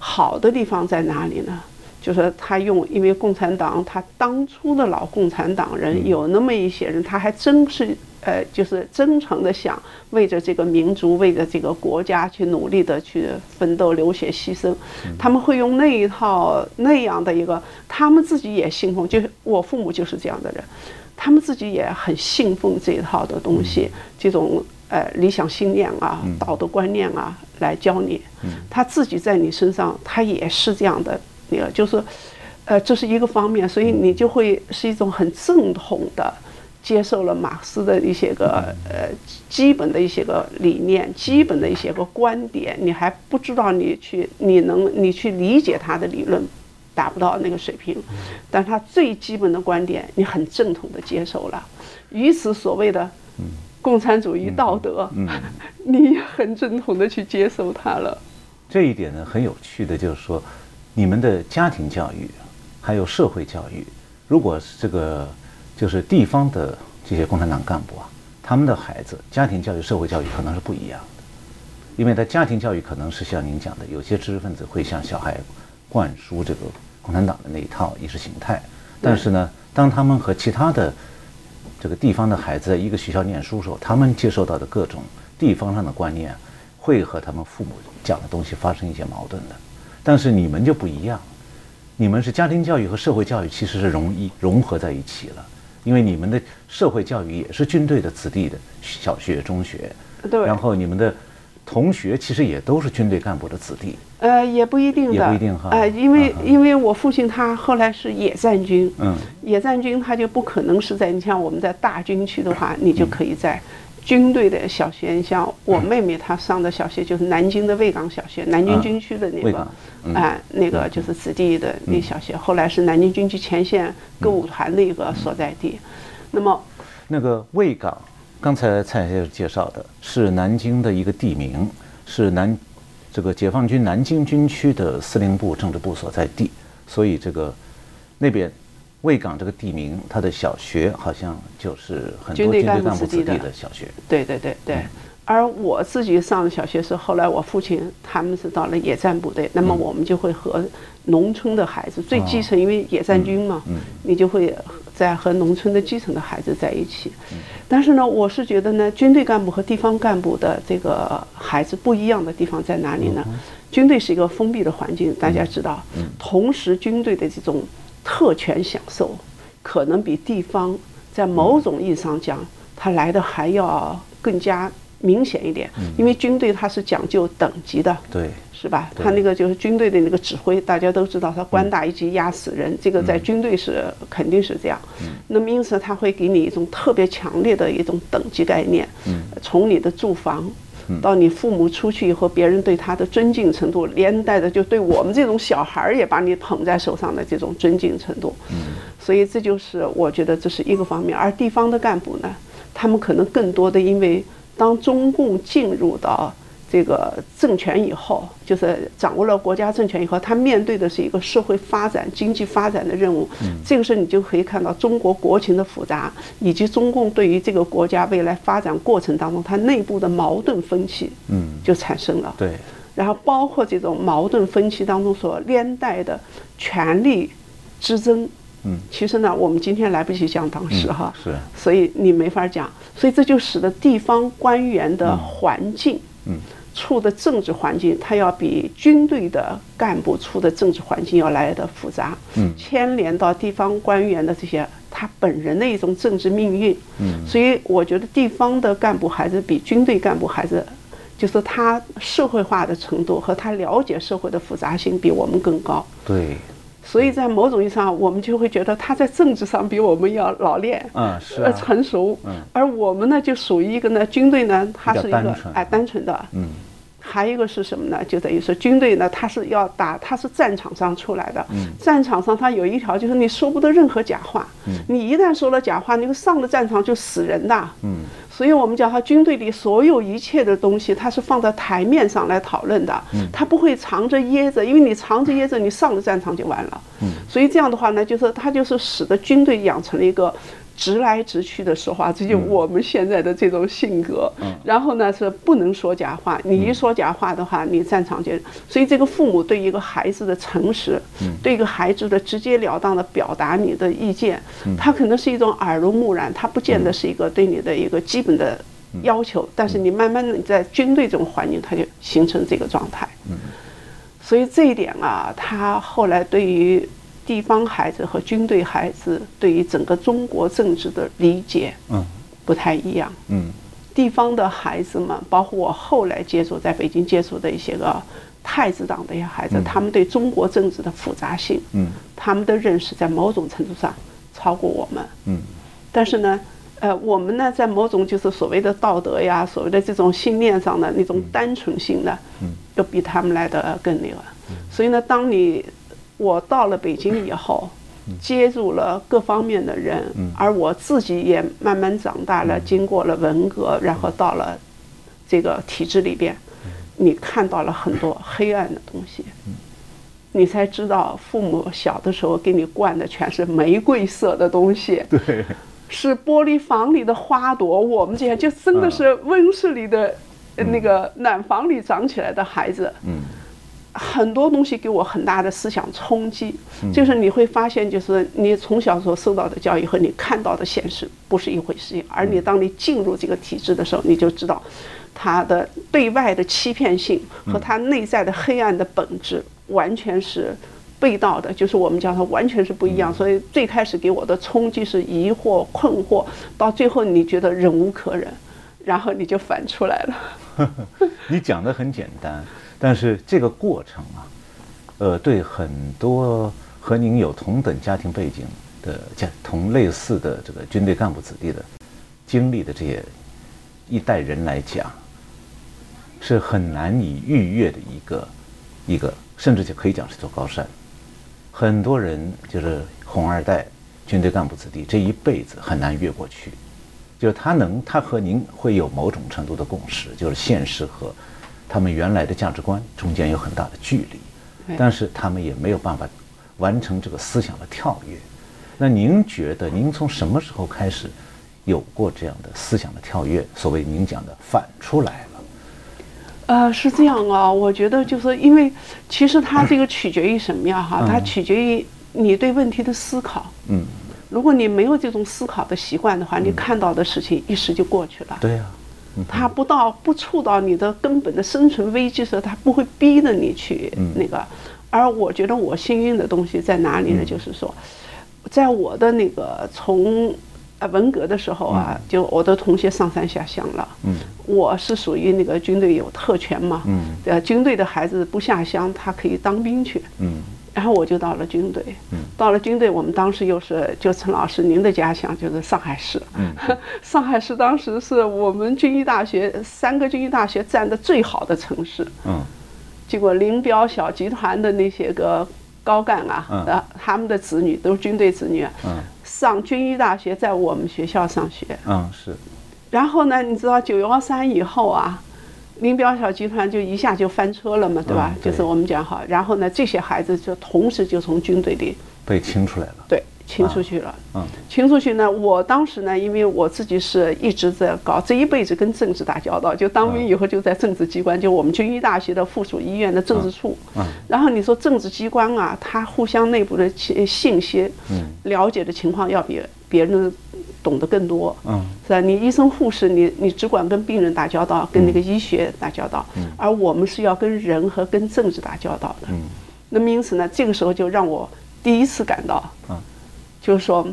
好的地方在哪里呢？就是他用，因为共产党他当初的老共产党人有那么一些人，他还真是呃，就是真诚的想为着这个民族、为着这个国家去努力的去奋斗、流血牺牲。他们会用那一套那样的一个，他们自己也信奉，就是我父母就是这样的人，他们自己也很信奉这一套的东西，这种。呃，理想信念啊，道德观念啊，来教你。他自己在你身上，他也是这样的。那个就是，呃，这是一个方面，所以你就会是一种很正统的接受了马克思的一些个呃基本的一些个理念，基本的一些个观点，你还不知道你去你能你去理解他的理论，达不到那个水平，但他最基本的观点你很正统的接受了，与此所谓的共产主义道德，你也很正统的去接受它了。
这一点呢很有趣的，就是说，你们的家庭教育，还有社会教育，如果是这个。就是地方的这些共产党干部啊，他们的孩子家庭教育、社会教育可能是不一样的，因为他家庭教育可能是像您讲的，有些知识分子会向小孩灌输这个共产党的那一套意识形态，但是呢，当他们和其他的这个地方的孩子在一个学校念书时候，他们接受到的各种地方上的观念，会和他们父母讲的东西发生一些矛盾的，但是你们就不一样，你们是家庭教育和社会教育其实是融一融合在一起了。因为你们的社会教育也是军队的子弟的小学、中学，
对，
然后你们的同学其实也都是军队干部的子弟，
呃，也不一定的，
也不一定哈，
呃，因为因为我父亲他后来是野战军，
嗯，
野战军他就不可能是在你像我们在大军区的话，你就可以在。军队的小学，像我妹妹她上的小学就是南京的卫岗小学，南京军区的那个，啊，那个就是子弟的那小学。后来是南京军区前线歌舞团的一个所在地。那么，
那个卫岗，刚才蔡先生介绍的是南京的一个地名，是南这个解放军南京军区的司令部政治部所在地，所以这个那边。卫岗这个地名，它的小学好像就是很多军队干部子弟的小学。
对对对对。而我自己上的小学是后来我父亲他们是到了野战部队，那么我们就会和农村的孩子最基层，因为野战军嘛，你就会在和农村的基层的孩子在一起。但是呢，我是觉得呢，军队干部和地方干部的这个孩子不一样的地方在哪里呢？军队是一个封闭的环境，大家知道。同时，军队的这种。特权享受可能比地方在某种意义上讲，它来的还要更加明显一点。因为军队它是讲究等级的，
对，
是吧？他那个就是军队的那个指挥，大家都知道，他官大一级压死人，这个在军队是肯定是这样。那么因此他会给你一种特别强烈的一种等级概念，从你的住房。到你父母出去以后，别人对他的尊敬程度，连带着就对我们这种小孩儿也把你捧在手上的这种尊敬程度。嗯，所以这就是我觉得这是一个方面。而地方的干部呢，他们可能更多的因为当中共进入到。这个政权以后，就是掌握了国家政权以后，他面对的是一个社会发展、经济发展的任务。这个时候，你就可以看到中国国情的复杂，以及中共对于这个国家未来发展过程当中，它内部的矛盾分歧，嗯，就产生了。
对。
然后，包括这种矛盾分歧当中所连带的权力之争，嗯，其实呢，我们今天来不及讲当时哈，
是，
所以你没法讲。所以这就使得地方官员的环境，嗯。处的政治环境，它要比军队的干部处的政治环境要来的复杂，嗯，牵连到地方官员的这些他本人的一种政治命运，嗯，所以我觉得地方的干部还是比军队干部还是，就是他社会化的程度和他了解社会的复杂性比我们更高，
对，
所以在某种意义上，我们就会觉得他在政治上比我们要老练，
嗯，是，
呃，成熟，嗯，而我们呢，就属于一个呢，军队呢，他是一个哎单纯的，嗯。还有一个是什么呢？就等于说军队呢，他是要打，他是战场上出来的。嗯。战场上他有一条，就是你说不得任何假话。嗯。你一旦说了假话，你上了战场就死人的。嗯。所以我们讲，他军队里所有一切的东西，他是放在台面上来讨论的。嗯。他不会藏着掖着，因为你藏着掖着，你上了战场就完了。嗯。所以这样的话呢，就是他就是使得军队养成了一个。直来直去的说话，这就我们现在的这种性格。然后呢，是不能说假话。你一说假话的话，你战场就……所以这个父母对一个孩子的诚实，对一个孩子的直截了当的表达你的意见，他可能是一种耳濡目染，他不见得是一个对你的一个基本的要求。但是你慢慢的在军队这种环境，他就形成这个状态。所以这一点啊，他后来对于。地方孩子和军队孩子对于整个中国政治的理解，嗯，不太一样。嗯，地方的孩子们，包括我后来接触在北京接触的一些个太子党的一些孩子，他们对中国政治的复杂性，嗯，他们的认识在某种程度上超过我们。嗯，但是呢，呃，我们呢，在某种就是所谓的道德呀，所谓的这种信念上的那种单纯性呢，
嗯，
要比他们来的更那个。所以呢，当你我到了北京以后，接触了各方面的人，而我自己也慢慢长大了，经过了文革，然后到了这个体制里边，你看到了很多黑暗的东西，你才知道父母小的时候给你灌的全是玫瑰色的东西，
对，
是玻璃房里的花朵，我们这些就真的是温室里的呃那个暖房里长起来的孩子，
嗯
很多东西给我很大的思想冲击，就是你会发现，就是你从小所受到的教育和你看到的现实不是一回事情，而你当你进入这个体制的时候，你就知道，它的对外的欺骗性和它内在的黑暗的本质完全是背道的，就是我们讲它完全是不一样。所以最开始给我的冲击是疑惑、困惑，到最后你觉得忍无可忍，然后你就反出来了。
你讲的很简单，但是这个过程啊，呃，对很多和您有同等家庭背景的家同类似的这个军队干部子弟的经历的这些一代人来讲，是很难以逾越的一个一个，甚至就可以讲是座高山。很多人就是红二代军队干部子弟，这一辈子很难越过去。就是他能，他和您会有某种程度的共识，就是现实和他们原来的价值观中间有很大的距离，但是他们也没有办法完成这个思想的跳跃。那您觉得，您从什么时候开始有过这样的思想的跳跃？所谓您讲的反出来了，
呃，是这样啊，我觉得就是因为其实它这个取决于什么呀？哈，它取决于你对问题的思考。
嗯，
如果你没有这种思考的习惯的话，你看到的事情一时就过去了。
对呀、
它不到不触到你的根本的生存危机时候，他不会逼着你去那个。而我觉得我幸运的东西在哪里呢？就是说，在我的那个从呃文革的时候啊，就我的同学上山下乡了。
嗯，
我是属于那个军队有特权嘛。
嗯，
呃，军队的孩子不下乡，他可以当兵去。
嗯
然后我就到了军队，到了军队，我们当时又是就陈老师您的家乡就是上海市，上海市当时是我们军医大学三个军医大学占的最好的城市，
嗯。
结果林彪小集团的那些个高干啊，
嗯。
呃，他们的子女都是军队子女，
嗯。
上军医大学在我们学校上学，
嗯，是，
然后呢，你知道九幺三以后啊，林彪小集团就一下就翻车了嘛，对吧？
嗯对
就是我们讲好，然后呢，这些孩子就同时就从军队里
被清出来了。
对清出去了。
嗯
清出去呢，我当时呢，因为我自己是一直在搞，这一辈子跟政治打交道，就当兵以后就在政治机关，就我们军医大学的附属医院的政治处。
嗯
然后你说政治机关啊，它互相内部的信信息，
嗯
了解的情况要比别人懂得更多。
嗯
是吧？你医生护士，你你只管跟病人打交道，跟那个医学打交道，而我们是要跟人和跟政治打交道的。
嗯
那么因此呢，这个时候就让我第一次感到，
嗯
就是说，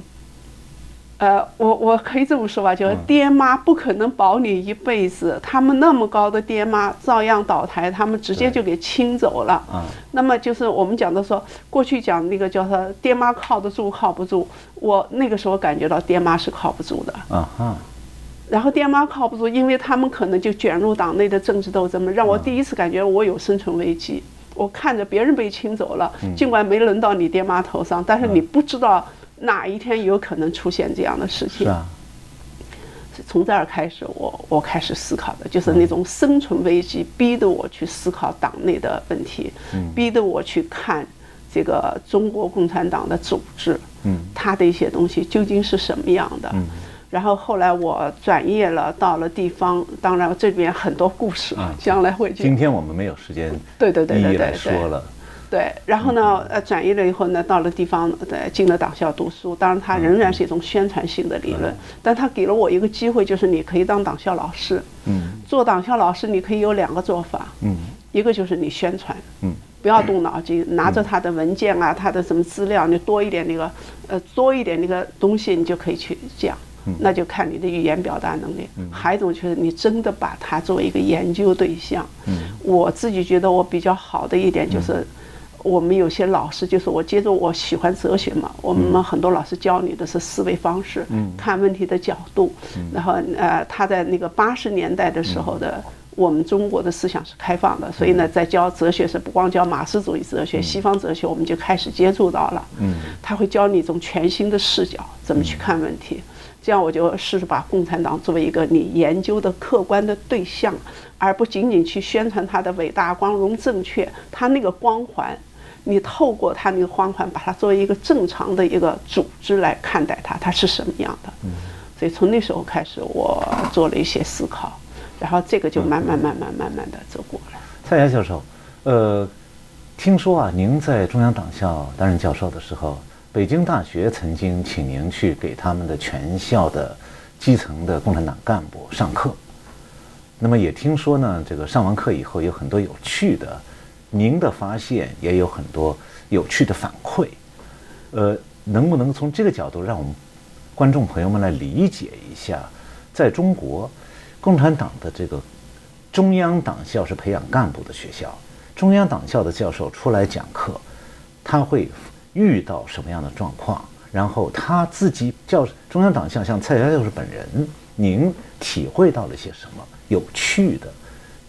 呃，我我可以这么说吧，就是爹妈不可能保你一辈子，他们那么高的爹妈照样倒台，他们直接就给清走了。
嗯
那么就是我们讲的说，过去讲那个叫他爹妈靠得住靠不住，我那个时候感觉到爹妈是靠不住的。
啊哈，
然后爹妈靠不住，因为他们可能就卷入党内的政治斗争嘛，让我第一次感觉我有生存危机。我看着别人被清走了，尽管没轮到你爹妈头上，但是你不知道哪一天有可能出现这样的事情。
是啊，
从这儿开始我，我开始思考的，就是那种生存危机，逼得我去思考党内的问题，逼得我去看这个中国共产党的组织，
嗯
它的一些东西究竟是什么样的。
嗯
然后后来我转业了，到了地方，当然这里面很多故事
啊
将来会
今。天我们没有时间
对对对
一一来
对对对。
说了。
对，然后呢，呃，转移了以后呢，到了地方，呃，进了党校读书。当然，它仍然是一种宣传性的理论，但它给了我一个机会，就是你可以当党校老师。
嗯
做党校老师，你可以有两个做法，
嗯
一个就是你宣传，
嗯
不要动脑筋，拿着他的文件啊，他的什么资料，你多一点那个，呃，多一点那个东西，你就可以去讲。那就看你的语言表达能力。嗯还有一种就是你真的把它作为一个研究对象。嗯我自己觉得我比较好的一点就是，我们有些老师就是我接着我喜欢哲学嘛，我们很多老师教你的是思维方式，看问题的角度，然后呃，他在那个八十年代的时候的。我们中国的思想是开放的，所以呢，在教哲学是不光教马克思主义哲学，西方哲学我们就开始接触到了。嗯，他会教你一种全新的视角，怎么去看问题。这样我就试着把共产党作为一个你研究的客观的对象，而不仅仅去宣传它的伟大、光荣、正确。它那个光环，你透过他那个光环，把它作为一个正常的一个组织来看待它，它是什么样的？嗯，所以从那时候开始，我做了一些思考。然后这个就慢慢慢慢慢慢的走过了。
蔡霞教授，呃，听说啊，您在中央党校担任教授的时候，北京大学曾经请您去给他们的全校的基层的共产党干部上课。那么也听说呢，这个上完课以后有很多有趣的，您的发现也有很多有趣的反馈。呃，能不能从这个角度让我们观众朋友们来理解一下，在中国？共产党的这个中央党校是培养干部的学校，中央党校的教授出来讲课，他会遇到什么样的状况？然后他自己教中央党校，像蔡霞教授本人，您体会到了些什么有趣的、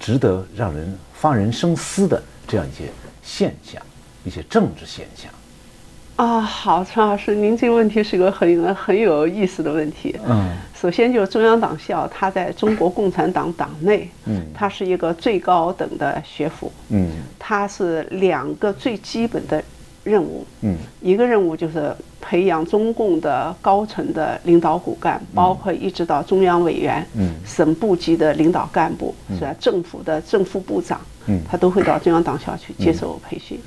值得让人发人深思的这样一些现象，一些政治现象？
啊，好，陈老师，您这个问题是个很很有意思的问题。嗯，首先就是中央党校，它在中国共产党党内，嗯，它是一个最高等的学府。嗯，它是两个最基本的任务。嗯，一个任务就是培养中共的高层的领导骨干，包括一直到中央委员、嗯，省部级的领导干部，是吧？政府的正副部长，嗯，他都会到中央党校去接受培训。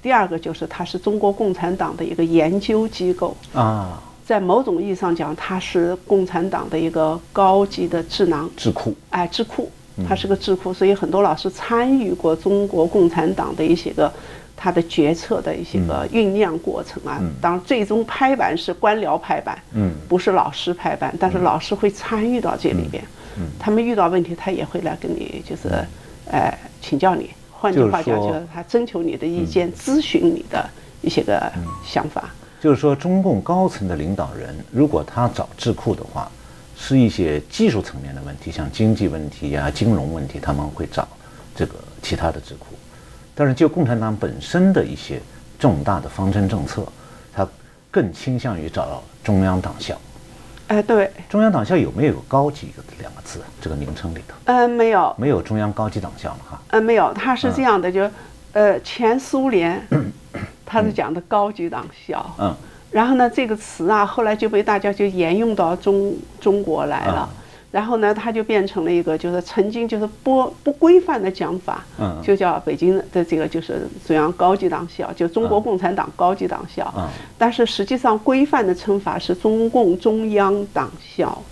第二个就是他是中国共产党的一个研究机构啊，在某种意义上讲，它是共产党的一个高级的智囊
智库。
哎，智库，它是个智库，所以很多老师参与过中国共产党的一些个他的决策的一些个酝酿过程啊。当然，最终拍板是官僚拍板，嗯，不是老师拍板，但是老师会参与到这里边。嗯，他们遇到问题，他也会来跟你就是，呃，请教你。换句话讲，就是他征求你的意见，咨询你的一些个想法。
就是说，中共高层的领导人，如果他找智库的话，是一些技术层面的问题，像经济问题呀、金融问题，他们会找这个其他的智库。但是，就共产党本身的一些重大的方针政策，他更倾向于找到中央党校。
哎，对，
中央党校有没有“高级”两个字？这个名称里头？
嗯，没有，
没有中央高级党校了哈。
嗯，没有，它是这样的，就，呃，前苏联，它是讲的高级党校。嗯。然后呢，这个词啊，后来就被大家就沿用到中中国来了。然后呢，它就变成了一个，就是曾经就是不不规范的讲法，就叫北京的这个就是中央高级党校，就中国共产党高级党校。但是实际上规范的称法是中共中央党校，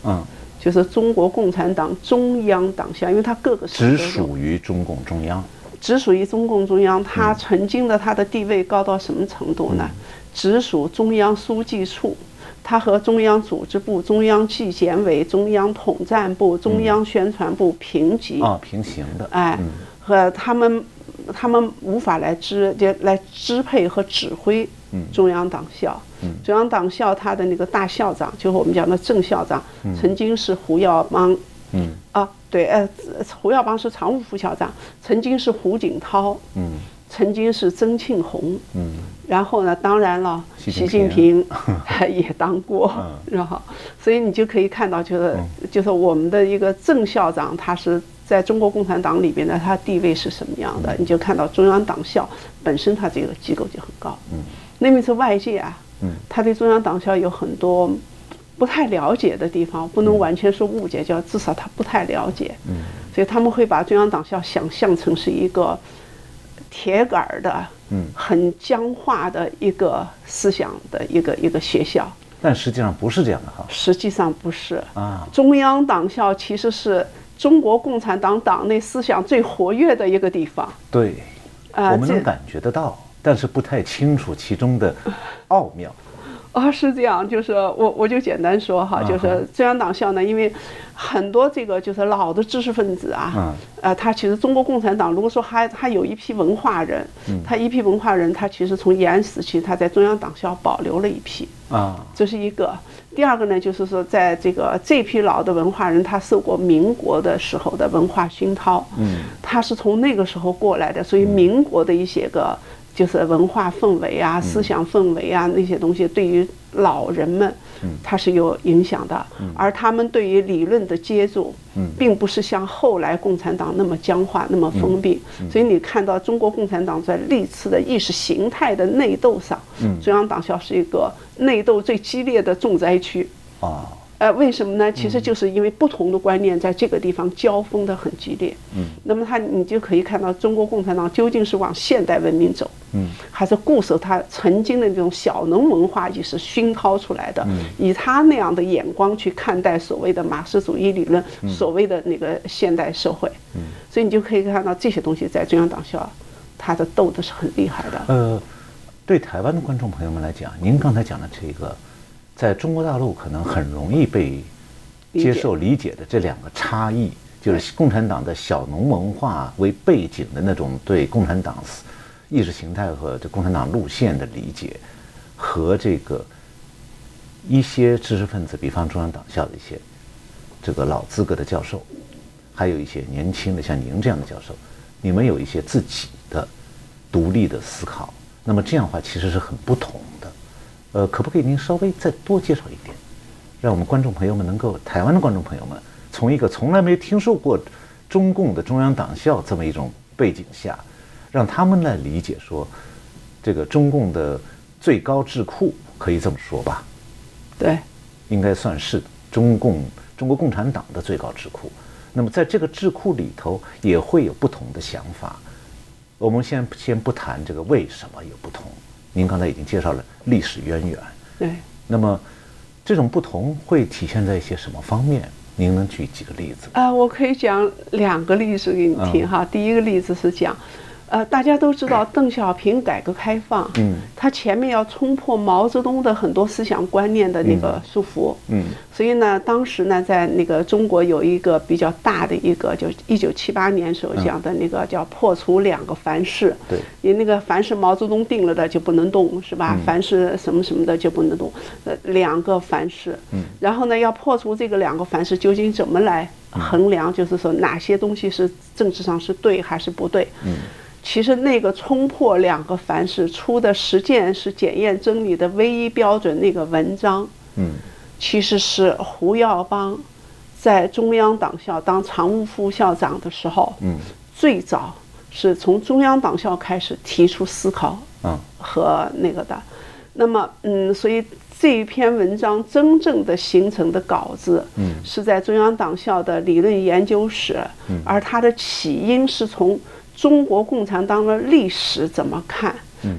就是中国共产党中央党校，因为它各个
只属于中共中央，
只属于中共中央。它曾经的它的地位高到什么程度呢？直属中央书记处。它和中央组织部、中央纪检委、中央统战部、中央宣传部平级
啊，平行的。
哎，和他们，他们无法来支就来支配和指挥中央党校。中央党校它的那个大校长，就是我们讲的正校长，曾经是胡耀邦。嗯。啊，对，呃，胡耀邦是常务副校长，曾经是胡锦涛。嗯。曾经是曾庆红，嗯，然后呢，当然了，习近平。也当过，然后，所以你就可以看到，就是就是我们的一个正校长，他是在中国共产党里边的，他地位是什么样的？你就看到中央党校本身，它这个机构就很高，嗯，那么是外界啊，嗯，他对中央党校有很多不太了解的地方，不能完全说误解，叫至少他不太了解，嗯，所以他们会把中央党校想象成是一个。铁杆儿的，嗯，很僵化的一个思想的一个一个学校，
但实际上不是这样的哈。
实际上不是啊，中央党校其实是中国共产党党内思想最活跃的一个地方。
对，呃，我们能感觉得到，但是不太清楚其中的奥妙。
啊，是这样，就是我我就简单说哈，就是中央党校呢，因为很多这个就是老的知识分子啊，呃，他其实中国共产党如果说还还有一批文化人，他一批文化人，他其实从延安时期他在中央党校保留了一批啊，这是一个。第二个呢，就是说在这个这批老的文化人，他受过民国的时候的文化熏陶，嗯，他是从那个时候过来的，所以民国的一些个。就是文化氛围啊，思想氛围啊，那些东西对于老人们，它是有影响的。而他们对于理论的接触，并不是像后来共产党那么僵化、那么封闭。所以你看到中国共产党在历次的意识形态的内斗上，中央党校是一个内斗最激烈的重灾区。啊。呃，为什么呢？其实就是因为不同的观念在这个地方交锋的很激烈。嗯，那么他你就可以看到中国共产党究竟是往现代文明走，嗯，还是固守他曾经的那种小农文化意识熏陶出来的，嗯以他那样的眼光去看待所谓的马克思主义理论，所谓的那个现代社会。嗯，所以你就可以看到这些东西在中央党校，他的斗的是很厉害的。
呃，对台湾的观众朋友们来讲，您刚才讲的这个。在中国大陆可能很容易被接受理解的这两个差异，就是共产党的小农文化为背景的那种对共产党意识形态和这共产党路线的理解，和这个一些知识分子，比方中央党校的一些这个老资格的教授，还有一些年轻的像您这样的教授，你们有一些自己的独立的思考，那么这样的话其实是很不同的。呃，可不可以您稍微再多介绍一点，让我们观众朋友们能够，台湾的观众朋友们，从一个从来没听说过中共的中央党校这么一种背景下，让他们来理解说，这个中共的最高智库可以这么说吧？
对，
应该算是中共中国共产党的最高智库。那么在这个智库里头，也会有不同的想法。我们先先不谈这个为什么有不同。您刚才已经介绍了历史渊源，
对。
那么，这种不同会体现在一些什么方面？您能举几个例子？
啊，我可以讲两个例子给你听哈。第一个例子是讲。呃，大家都知道邓小平改革开放，嗯，他前面要冲破毛泽东的很多思想观念的那个束缚，嗯，所以呢，当时呢，在那个中国有一个比较大的一个，就一九七八年时候讲的那个叫破除两个凡是，
对，
你那个凡是毛泽东定了的就不能动，是吧？凡是什么什么的就不能动，呃，两个凡是，嗯，然后呢，要破除这个两个凡是，究竟怎么来衡量？就是说哪些东西是政治上是对还是不对？嗯。其实那个冲破两个凡是出的实践是检验真理的唯一标准那个文章，嗯，其实是胡耀邦在中央党校当常务副校长的时候，嗯，最早是从中央党校开始提出思考，嗯，和那个的，那么嗯，所以这一篇文章真正的形成的稿子，嗯，是在中央党校的理论研究室，嗯，而它的起因是从。中国共产党的历史怎么看？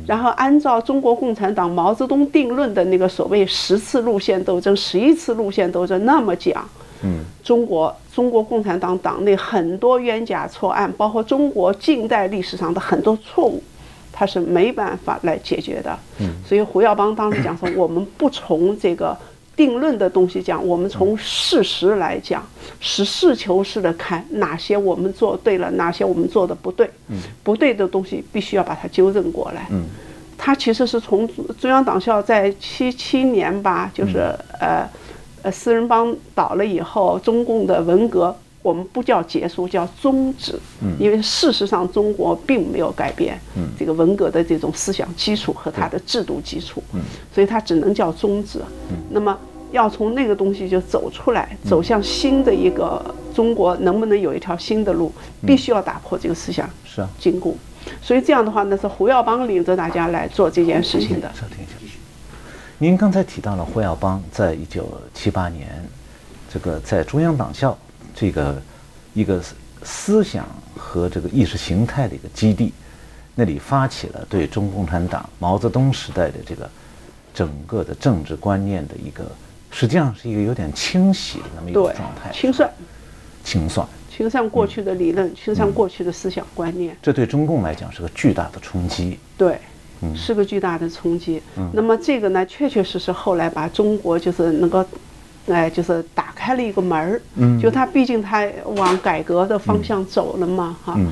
然后按照中国共产党毛泽东定论的那个所谓十次路线斗争、十一次路线斗争那么讲，嗯，中国中国共产党党内很多冤假错案，包括中国近代历史上的很多错误，他是没办法来解决的。嗯，所以胡耀邦当时讲说，我们不从这个。定论的东西讲，我们从事实来讲，实事求是的看哪些我们做对了，哪些我们做的不对。嗯，不对的东西必须要把它纠正过来。嗯，他其实是从中央党校在七七年吧，就是呃呃四人帮倒了以后，中共的文革我们不叫结束，叫终止。嗯，因为事实上中国并没有改变。嗯，这个文革的这种思想基础和它的制度基础。嗯，所以它只能叫终止。嗯，那么。要从那个东西就走出来，走向新的一个中国，能不能有一条新的路？必须要打破这个思想
是啊
禁锢。所以这样的话，那是胡耀邦领着大家来做这件事情的。
您刚才提到了胡耀邦在一九七八年，这个在中央党校这个一个思想和这个意识形态的一个基地，那里发起了对中共产党毛泽东时代的这个整个的政治观念的一个。实际上是一个有点清洗的那么一个状态，
清算，
清算，
清算过去的理论，清算过去的思想观念。
这对中共来讲是个巨大的冲击。
对，是个巨大的冲击。那么这个呢，确确实实后来把中国就是能够，哎，就是打开了一个门儿。嗯，就他毕竟他往改革的方向走了嘛，哈。嗯。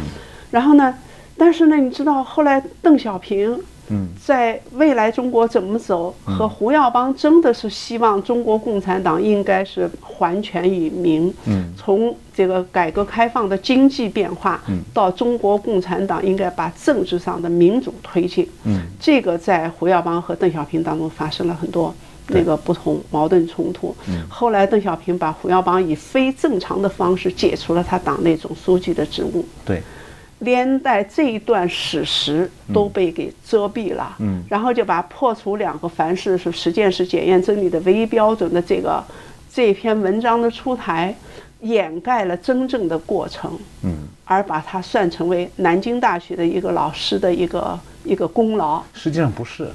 然后呢，但是呢，你知道后来邓小平。嗯在未来中国怎么走？和胡耀邦真的是希望中国共产党应该是还权于民。嗯，从这个改革开放的经济变化，嗯到中国共产党应该把政治上的民主推进。嗯，这个在胡耀邦和邓小平当中发生了很多那个不同矛盾冲突。嗯，后来邓小平把胡耀邦以非正常的方式解除了他党内总书记的职务。
对。
连带这一段史实都被给遮蔽了，嗯，然后就把破除两个凡是是实践是检验真理的唯一标准的这个这篇文章的出台，掩盖了真正的过程，嗯，而把它算成为南京大学的一个老师的一个一个功劳，
实际上不是。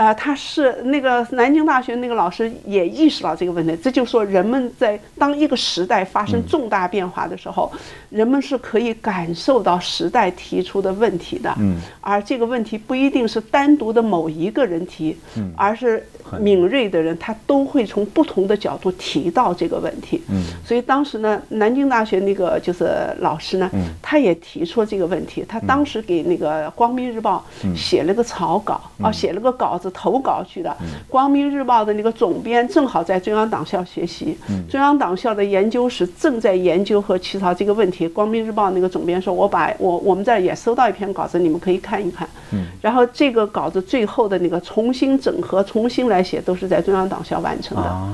呃，他是那个南京大学那个老师也意识到这个问题，这就说人们在当一个时代发生重大变化的时候，人们是可以感受到时代提出的问题的，嗯，而这个问题不一定是单独的某一个人提，嗯，而是敏锐的人他都会从不同的角度提到这个问题，嗯，所以当时呢，南京大学那个就是老师呢，他也提出这个问题，他当时给那个《光明日报》写了个草稿，啊，写了个稿子。投稿去的，《光明日报》的那个总编正好在中央党校学习，中央党校的研究室正在研究和起草这个问题。《光明日报》那个总编说：“我把我我们这儿也收到一篇稿子，你们可以看一看。”然后这个稿子最后的那个重新整合、重新来写，都是在中央党校完成的。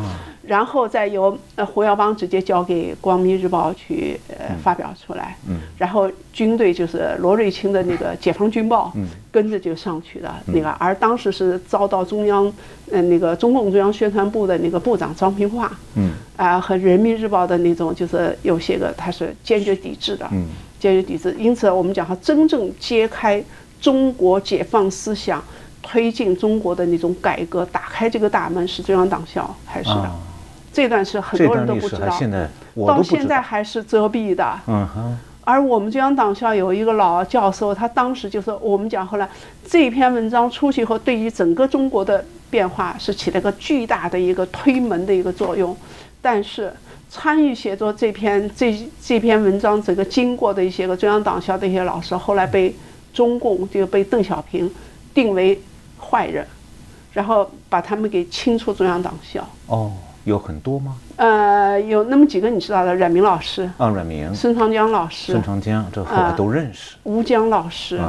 然后再由呃胡耀邦直接交给《光明日报》去呃发表出来，嗯，然后军队就是罗瑞卿的那个《解放军报》，嗯，跟着就上去了那个，而当时是遭到中央，呃那个中共中央宣传部的那个部长张平化，嗯，啊和《人民日报》的那种就是有些个他是坚决抵制的，嗯，坚决抵制，因此我们讲他真正揭开中国解放思想、推进中国的那种改革、打开这个大门是中央党校开始的。这段是很多人都不知道，到现在还是遮蔽的。嗯哼。而我们中央党校有一个老教授，他当时就说我们讲后来这篇文章出去以后，对于整个中国的变化是起了个巨大的一个推门的一个作用。但是参与写作这篇这这篇文章整个经过的一些个中央党校的一些老师，后来被中共就被邓小平定为坏人，然后把他们给清出中央党校。哦。
有很多吗？
呃，有那么几个你知道的，阮明老师
啊，阮明，
孙长江老师，
孙长江，这后来都认识。
吴江老师，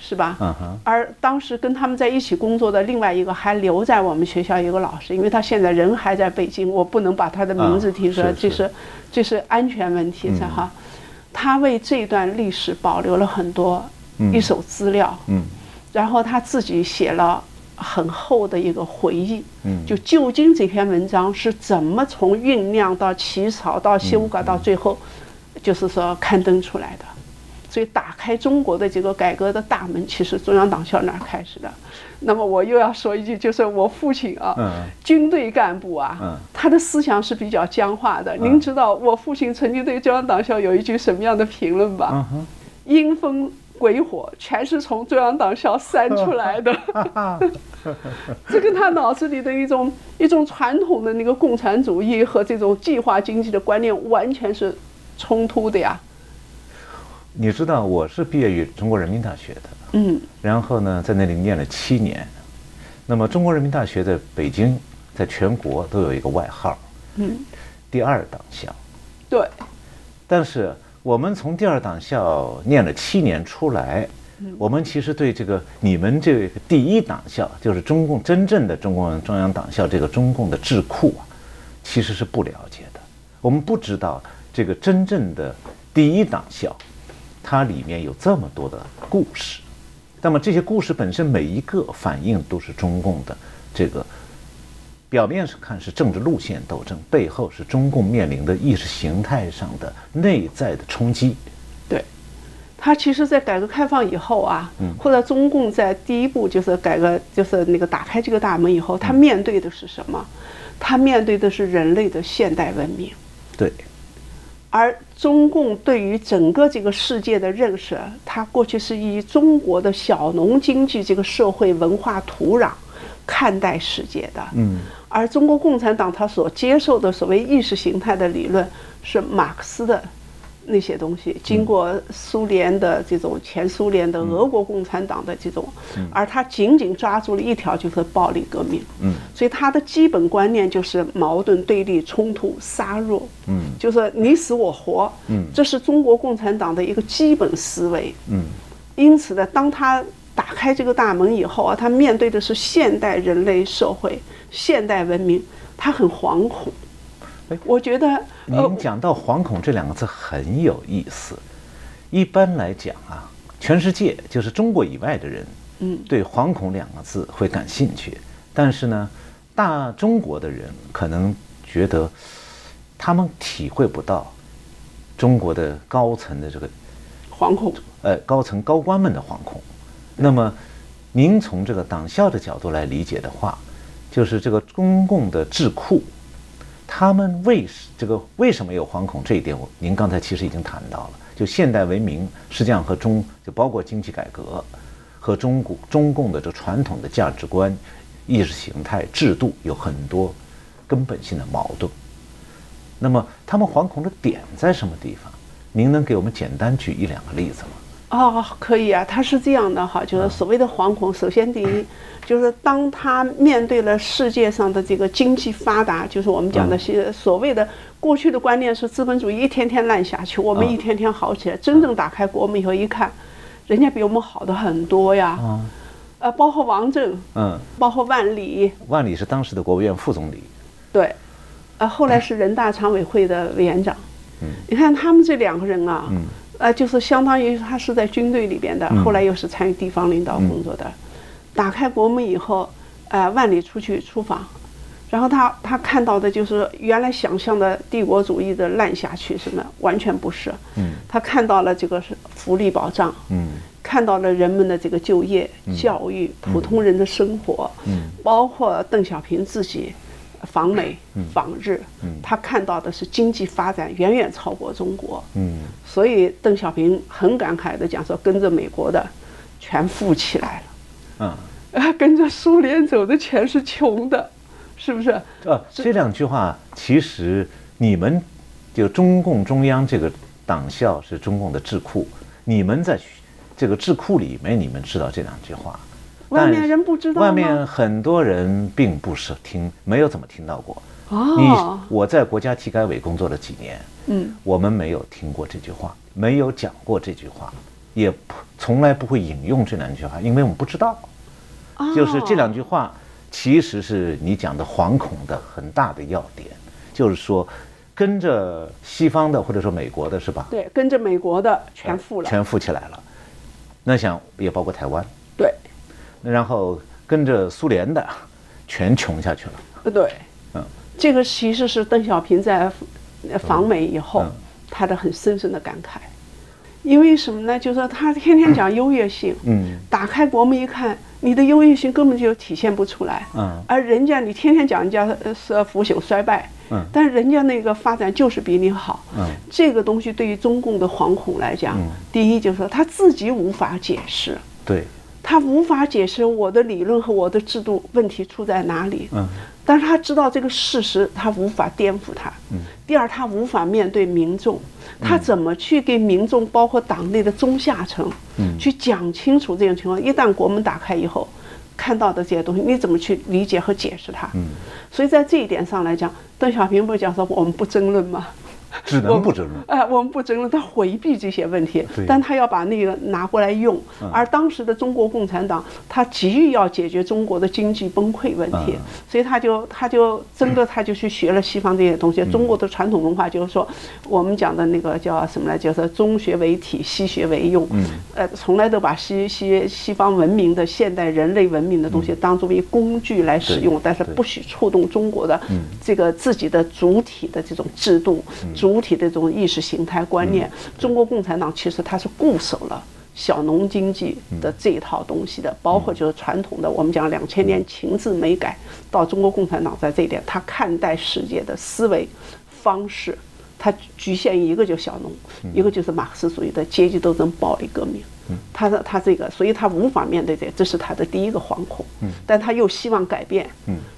是吧？嗯哼。而当时跟他们在一起工作的另外一个还留在我们学校一个老师，因为他现在人还在北京，我不能把他的名字提出来，这是这是安全问题，是哈。他为这段历史保留了很多一手资料，嗯，然后他自己写了。很厚的一个回忆，嗯，就究竟这篇文章是怎么从酝酿到起草到修改到最后，就是说刊登出来的，所以打开中国的这个改革的大门，其实中央党校那儿开始的。那么我又要说一句，就是我父亲啊，嗯军队干部啊，他的思想是比较僵化的。您知道我父亲曾经对中央党校有一句什么样的评论吧？阴风。鬼火全是从中央党校散出来的，这跟他脑子里的一种一种传统的那个共产主义和这种计划经济的观念完全是冲突的呀。
你知道我是毕业于中国人民大学的，嗯，然后呢在那里念了七年。那么中国人民大学在北京，在全国都有一个外号，嗯，第二党校。
对，
但是。我们从第二党校念了七年出来，我们其实对这个你们这个第一党校，就是中共真正的中共中央党校这个中共的智库啊，其实是不了解的。我们不知道这个真正的第一党校，它里面有这么多的故事。那么这些故事本身每一个反映都是中共的这个。表面上看是政治路线斗争，背后是中共面临的意识形态上的内在的冲击。
对，他其实，在改革开放以后啊，嗯或者中共在第一步就是改革，就是那个打开这个大门以后，他面对的是什么？他面对的是人类的现代文明。
对，
而中共对于整个这个世界的认识，它过去是以中国的小农经济这个社会文化土壤看待世界的。
嗯，
而中国共产党他所接受的所谓意识形态的理论是马克思的那些东西，经过苏联的这种前苏联的俄国共产党的这种，而他紧紧抓住了一条就是暴力革命。
嗯，
所以他的基本观念就是矛盾、对立、冲突、杀戮。
嗯，
就是你死我活。
嗯，
这是中国共产党的一个基本思维。
嗯，
因此呢，当他打开这个大门以后啊，他面对的是现代人类社会、现代文明，他很惶恐
哎。
我觉得，呃
您，讲到惶恐这两个字很有意思。一般来讲啊，全世界就是中国以外的人，
嗯，
对惶恐两个字会感兴趣，但是呢，大中国的人可能觉得他们体会不到中国的高层的这个
惶恐。
呃高层高官们的惶恐。那么，您从这个党校的角度来理解的话，就是这个中共的智库，他们为这个为什么有惶恐这一点，我您刚才其实已经谈到了。就现代文明实际上和中就包括经济改革和中国中共的这传统的价值观、意识形态、制度有很多根本性的矛盾。那么他们惶恐的点在什么地方？您能给我们简单举一两个例子吗？
哦，可以啊，他是这样的哈，就是所谓的惶恐。首先，第一，就是当他面对了世界上的这个经济发达，就是我们讲的是所谓的过去的观念是资本主义一天天烂下去，我们一天天好起来。真正打开国门以后一看，人家比我们好的很多呀。
啊，
呃，包括王震，
嗯，
包括万里，
万里是当时的国务院副总理，
对，呃，后来是人大常委会的委员长。
嗯，
你看他们这两个人啊，
嗯，
呃，就是相当于他是在军队里边的，
嗯
后来又是参与地方领导工作的。打开国门以后，呃，万里出去出访，然后他他看到的就是原来想象的帝国主义的烂下去什么，完全不是。
嗯，
他看到了这个是福利保障，
嗯
看到了人们的这个就业、教育、普通人的生活，
嗯
包括邓小平自己访美、
嗯。
访日，他看到的是经济发展远远超过中国，
嗯。
所以邓小平很感慨地讲说，跟着美国的全富起来
嗯，
了，啊，跟着苏联走的全是穷的，是不是？
呃，这两句话其实你们就中共中央这个党校是中共的智库，你们在这个智库里面，你们知道这两句话，
外面人不知道
外面？很多人并不是听，没有怎么听到过。
哦
你，我在国家体改委工作了几年，
嗯，
我们没有听过这句话，没有讲过这句话，也不从来不会引用这两句话，因为我们不知道。就是这两句话，其实是你讲的惶恐的很大的要点，就是说，跟着西方的或者说美国的是吧？
对，跟着美国的全富了，
全富起来了。那想也包括台湾，
对，
然后跟着苏联的，全穷下去了。
呃对，
嗯，
这个其实是邓小平在呃访美以后
嗯。
他的很深深的感慨，因为什么呢？就是说他天天讲优越性，
嗯。
打开国门一看，你的优越性根本就体现不出来，
嗯。
而人家你天天讲人家呃是腐朽衰败，
嗯。
但是人家那个发展就是比你好，
嗯。
这个东西对于中共的惶恐来讲，
嗯。
第一就是说他自己无法解释，
对，
他无法解释我的理论和我的制度问题出在哪里，
嗯
但是他知道这个事实，他无法颠覆它。第二，他无法面对民众，他怎么去给民众，包括党内的中下层，去讲清楚这种情况？一旦国门打开以后，看到的这些东西，你怎么去理解和解释它？所以在这一点上来讲，邓小平不是讲说我们不争论吗？
只能不争论。
哎，我们不争论，他回避这些问题，但他要把那个拿过来用。而当时的中国共产党，他急于要解决中国的经济崩溃问题，所以他就他就真的他就去学了西方这些东西。中国的传统文化就是说，我们讲的那个叫什么来，就是中学为体，西学为用。呃，从来都把西西西方文明的现代人类文明的东西当作为工具来使用，但是不许触动中国的这个自己的主体的这种制度。主体的这种意识形态观念，中国共产党其实它是固守了小农经济的这一套东西的，包括就是传统的我们讲两千年情字没改到中国共产党在这一点，他看待世界的思维方式他局限于一个就小农，一个就是马克思主义的阶级斗争、暴力革命。他的他这个，所以他无法面对这，这是他的第一个惶恐。但他又希望改变。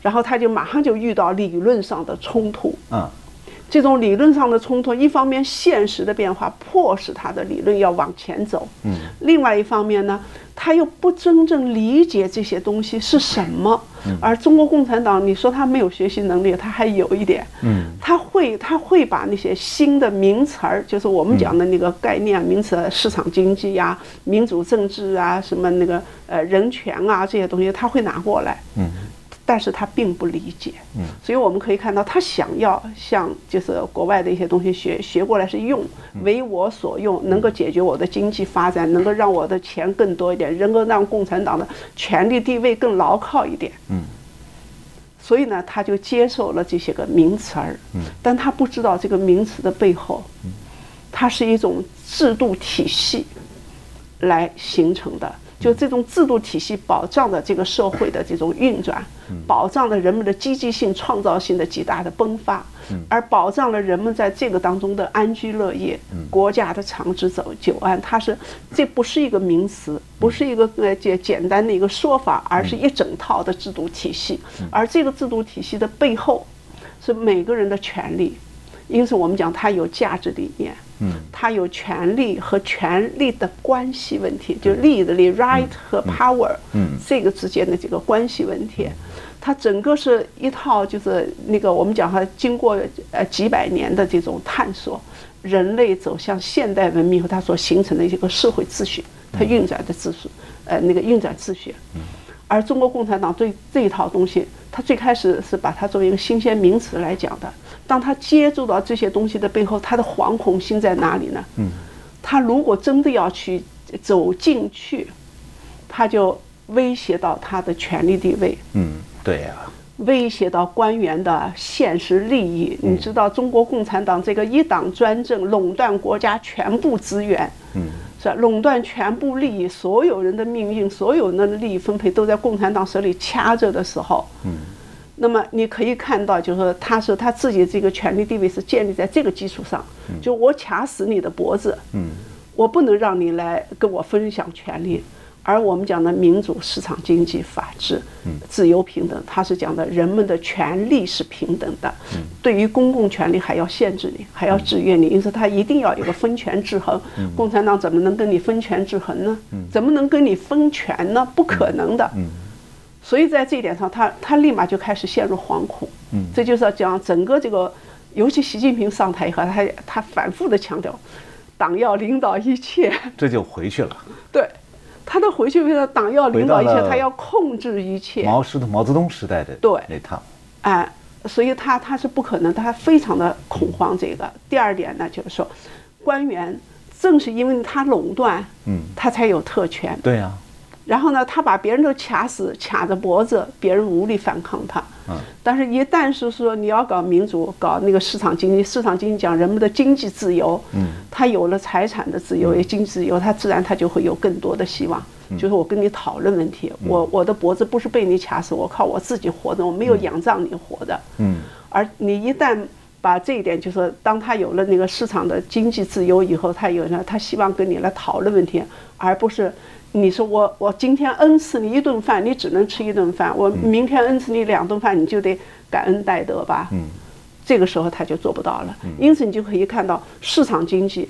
然后他就马上就遇到理论上的冲突。
嗯，
这种理论上的冲突，一方面现实的变化迫使他的理论要往前走。
嗯，
另外一方面呢，他又不真正理解这些东西是什么。而中国共产党，你说他没有学习能力，他还有一点。
嗯，
他会他会把那些新的名词儿，就是我们讲的那个概念名词，市场经济呀、民主政治啊、什么那个呃人权啊这些东西，他会拿过来。
嗯，
但是他并不理解。
嗯，
所以我们可以看到，他想要向就是国外的一些东西学学过来是用，为我所用，能够解决我的经济发展，能够让我的钱更多一点，能够让共产党的权力地位更牢靠一点。
嗯，
所以呢，他就接受了这些个名词儿，但他不知道这个名词的背后，它是一种制度体系来形成的。就这种制度体系保障了这个社会的这种运转，保障了人们的积极性、创造性的极大的迸发，而保障了人们在这个当中的安居乐业、国家的长治久久安。它是这不是一个名词，不是一个呃简简单的一个说法，而是一整套的制度体系。而这个制度体系的背后，是每个人的权利。因此，我们讲它有价值理念，
嗯，
它有权利和权利的关系问题，就利益的利，right 和 power，
嗯，
这个之间的这个关系问题，它整个是一套就是那个我们讲哈，经过呃几百年的这种探索，人类走向现代文明和它所形成的一个社会秩序，它运转的秩序，呃，那个运转秩序，而中国共产党对这一套东西，它最开始是把它作为一个新鲜名词来讲的。当他接触到这些东西的背后，他的惶恐心在哪里呢？
嗯，
他如果真的要去走进去，他就威胁到他的权力地位，
嗯，对呀、
威胁到官员的现实利益。你知道，中国共产党这个一党专政，垄断国家全部资源，
嗯，
是吧？垄断全部利益，所有人的命运，所有人的利益分配都在共产党手里掐着的时候，
嗯，
那么你可以看到，就是说他是他自己这个权力地位是建立在这个基础上，就我卡死你的脖子，
嗯，
我不能让你来跟我分享权利。而我们讲的民主、市场经济、法治、自由、平等，它是讲的人们的权利是平等的。对于公共权利还要限制你，还要制约你，因此它一定要有个分权制衡。共产党怎么能跟你分权制衡呢？怎么能跟你分权呢？不可能的。所以在这一点上，他他立马就开始陷入惶恐。
嗯
这就是要讲整个这个，尤其习近平上台以后，他他反复的强调，党要领导一切。
这就回去了。
对，他的回去为了党要领导一切，他要控制一切。
毛石头毛泽东时代的
对
那套，
哎，所以他他是不可能，他非常的恐慌。这个第二点呢，就是说，官员正是因为他垄断，
嗯，
他才有特权。
对呀、
然后呢，他把别人都卡死，卡着脖子，别人无力反抗他。
嗯，
但是，一旦是说你要搞民主，搞那个市场经济，市场经济讲人们的经济自由，
嗯，
他有了财产的自由，也经济自由，他自然他就会有更多的希望。就是我跟你讨论问题，我我的脖子不是被你卡死，我靠我自己活着，我没有仰仗你活的。
嗯，
而你一旦把这一点，就是说当他有了那个市场的经济自由以后，他有了他希望跟你来讨论问题，而不是你说我我今天恩赐你一顿饭，你只能吃一顿饭；我明天恩赐你两顿饭，你就得感恩戴德吧。
嗯，
这个时候他就做不到了。因此你就可以看到市场经济，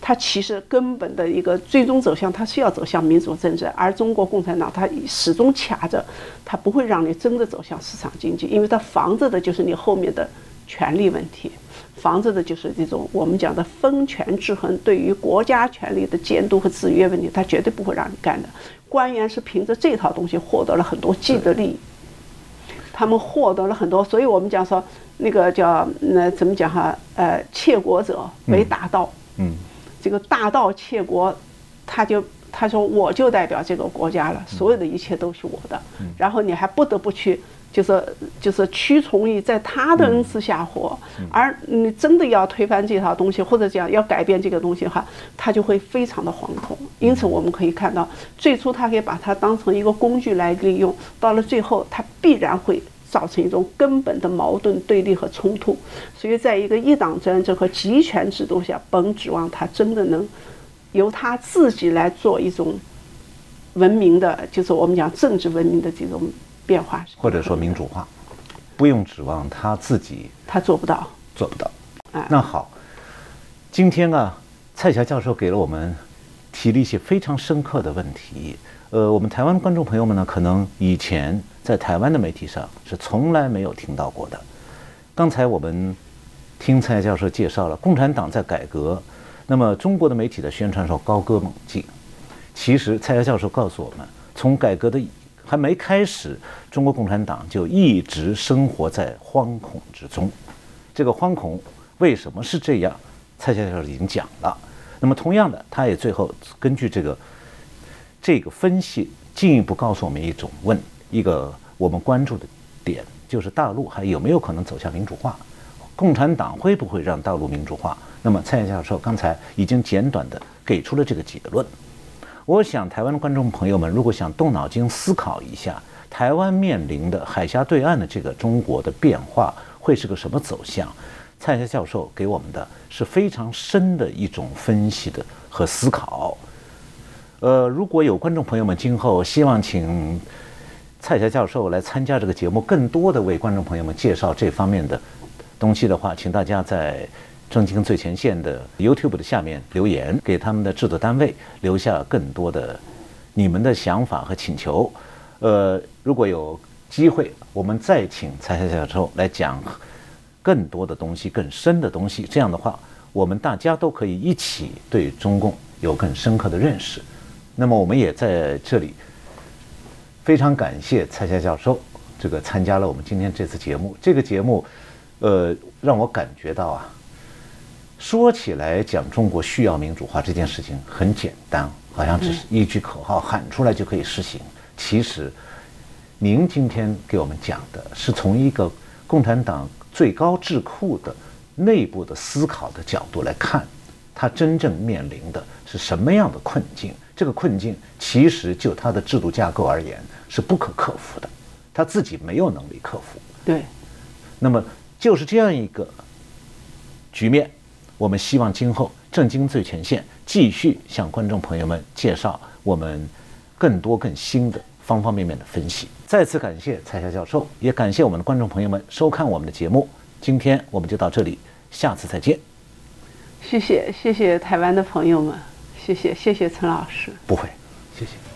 它其实根本的一个最终走向，它是要走向民主政治，而中国共产党它始终卡着，它不会让你真的走向市场经济，因为它防着的就是你后面的权力问题。防着的就是这种我们讲的分权制衡，对于国家权力的监督和制约问题，他绝对不会让你干的。官员是凭着这套东西获得了很多既得利益，他们获得了很多，所以我们讲说那个叫那怎么讲哈？呃，窃国者为大盗。
嗯，
这个大盗窃国，他就他说我就代表这个国家了，所有的一切都是我的。然后你还不得不去，就是就是屈从于在他的恩赐下活，而你真的要推翻这套东西，或者讲要改变这个东西哈，他就会非常的惶恐。因此我们可以看到，最初他可以把它当成一个工具来利用，到了最后他必然会造成一种根本的矛盾对立和冲突。所以，在一个一党专政和集权制度下，甭指望他真的能由他自己来做一种文明的，就是我们讲政治文明的这种变化，
或者说民主化，不用指望他自己，
他做不到，
做不到。那好，今天啊，蔡霞教授给了我们提了一些非常深刻的问题。呃，我们台湾观众朋友们呢，可能以前在台湾的媒体上是从来没有听到过的。刚才我们听蔡教授介绍了共产党在改革，那么中国的媒体的宣传说高歌猛进。其实蔡教授告诉我们，从改革的还没开始，中国共产党就一直生活在惶恐之中。这个惶恐为什么是这样？蔡教授已经讲了。那么同样的，他也最后根据这个。这个分析进一步告诉我们一种问，一个我们关注的点，就是大陆还有没有可能走向民主化？共产党会不会让大陆民主化？那么蔡教授刚才已经简短的给出了这个结论。我想台湾的观众朋友们，如果想动脑筋思考一下，台湾面临的海峡对岸的这个中国的变化会是个什么走向？蔡霞教授给我们的是非常深的一种分析的和思考。呃，如果有观众朋友们今后希望请蔡霞教授来参加这个节目，更多的为观众朋友们介绍这方面的东西的话，请大家在“正经最前线”的 YouTube 的下面留言，给他们的制作单位留下更多的你们的想法和请求。呃，如果有机会，我们再请蔡霞教授来讲更多的东西、更深的东西。这样的话，我们大家都可以一起对中共有更深刻的认识。那么我们也在这里非常感谢蔡霞教授，这个参加了我们今天这次节目。这个节目，呃，让我感觉到啊，说起来讲中国需要民主化这件事情很简单，好像只是一句口号喊出来就可以实行。其实，您今天给我们讲的是从一个共产党最高智库的内部的思考的角度来看，它真正面临的是什么样的困境。这个困境其实就它的制度架构而言是不可克服的，他自己没有能力克服。
对，
那么就是这样一个局面，我们希望今后正经最前线继续向观众朋友们介绍我们更多更新的方方面面的分析。再次感谢蔡霞教授，也感谢我们的观众朋友们收看我们的节目。今天我们就到这里，下次再见。
谢谢谢谢台湾的朋友们。谢谢谢谢陈老师，
不会，谢谢。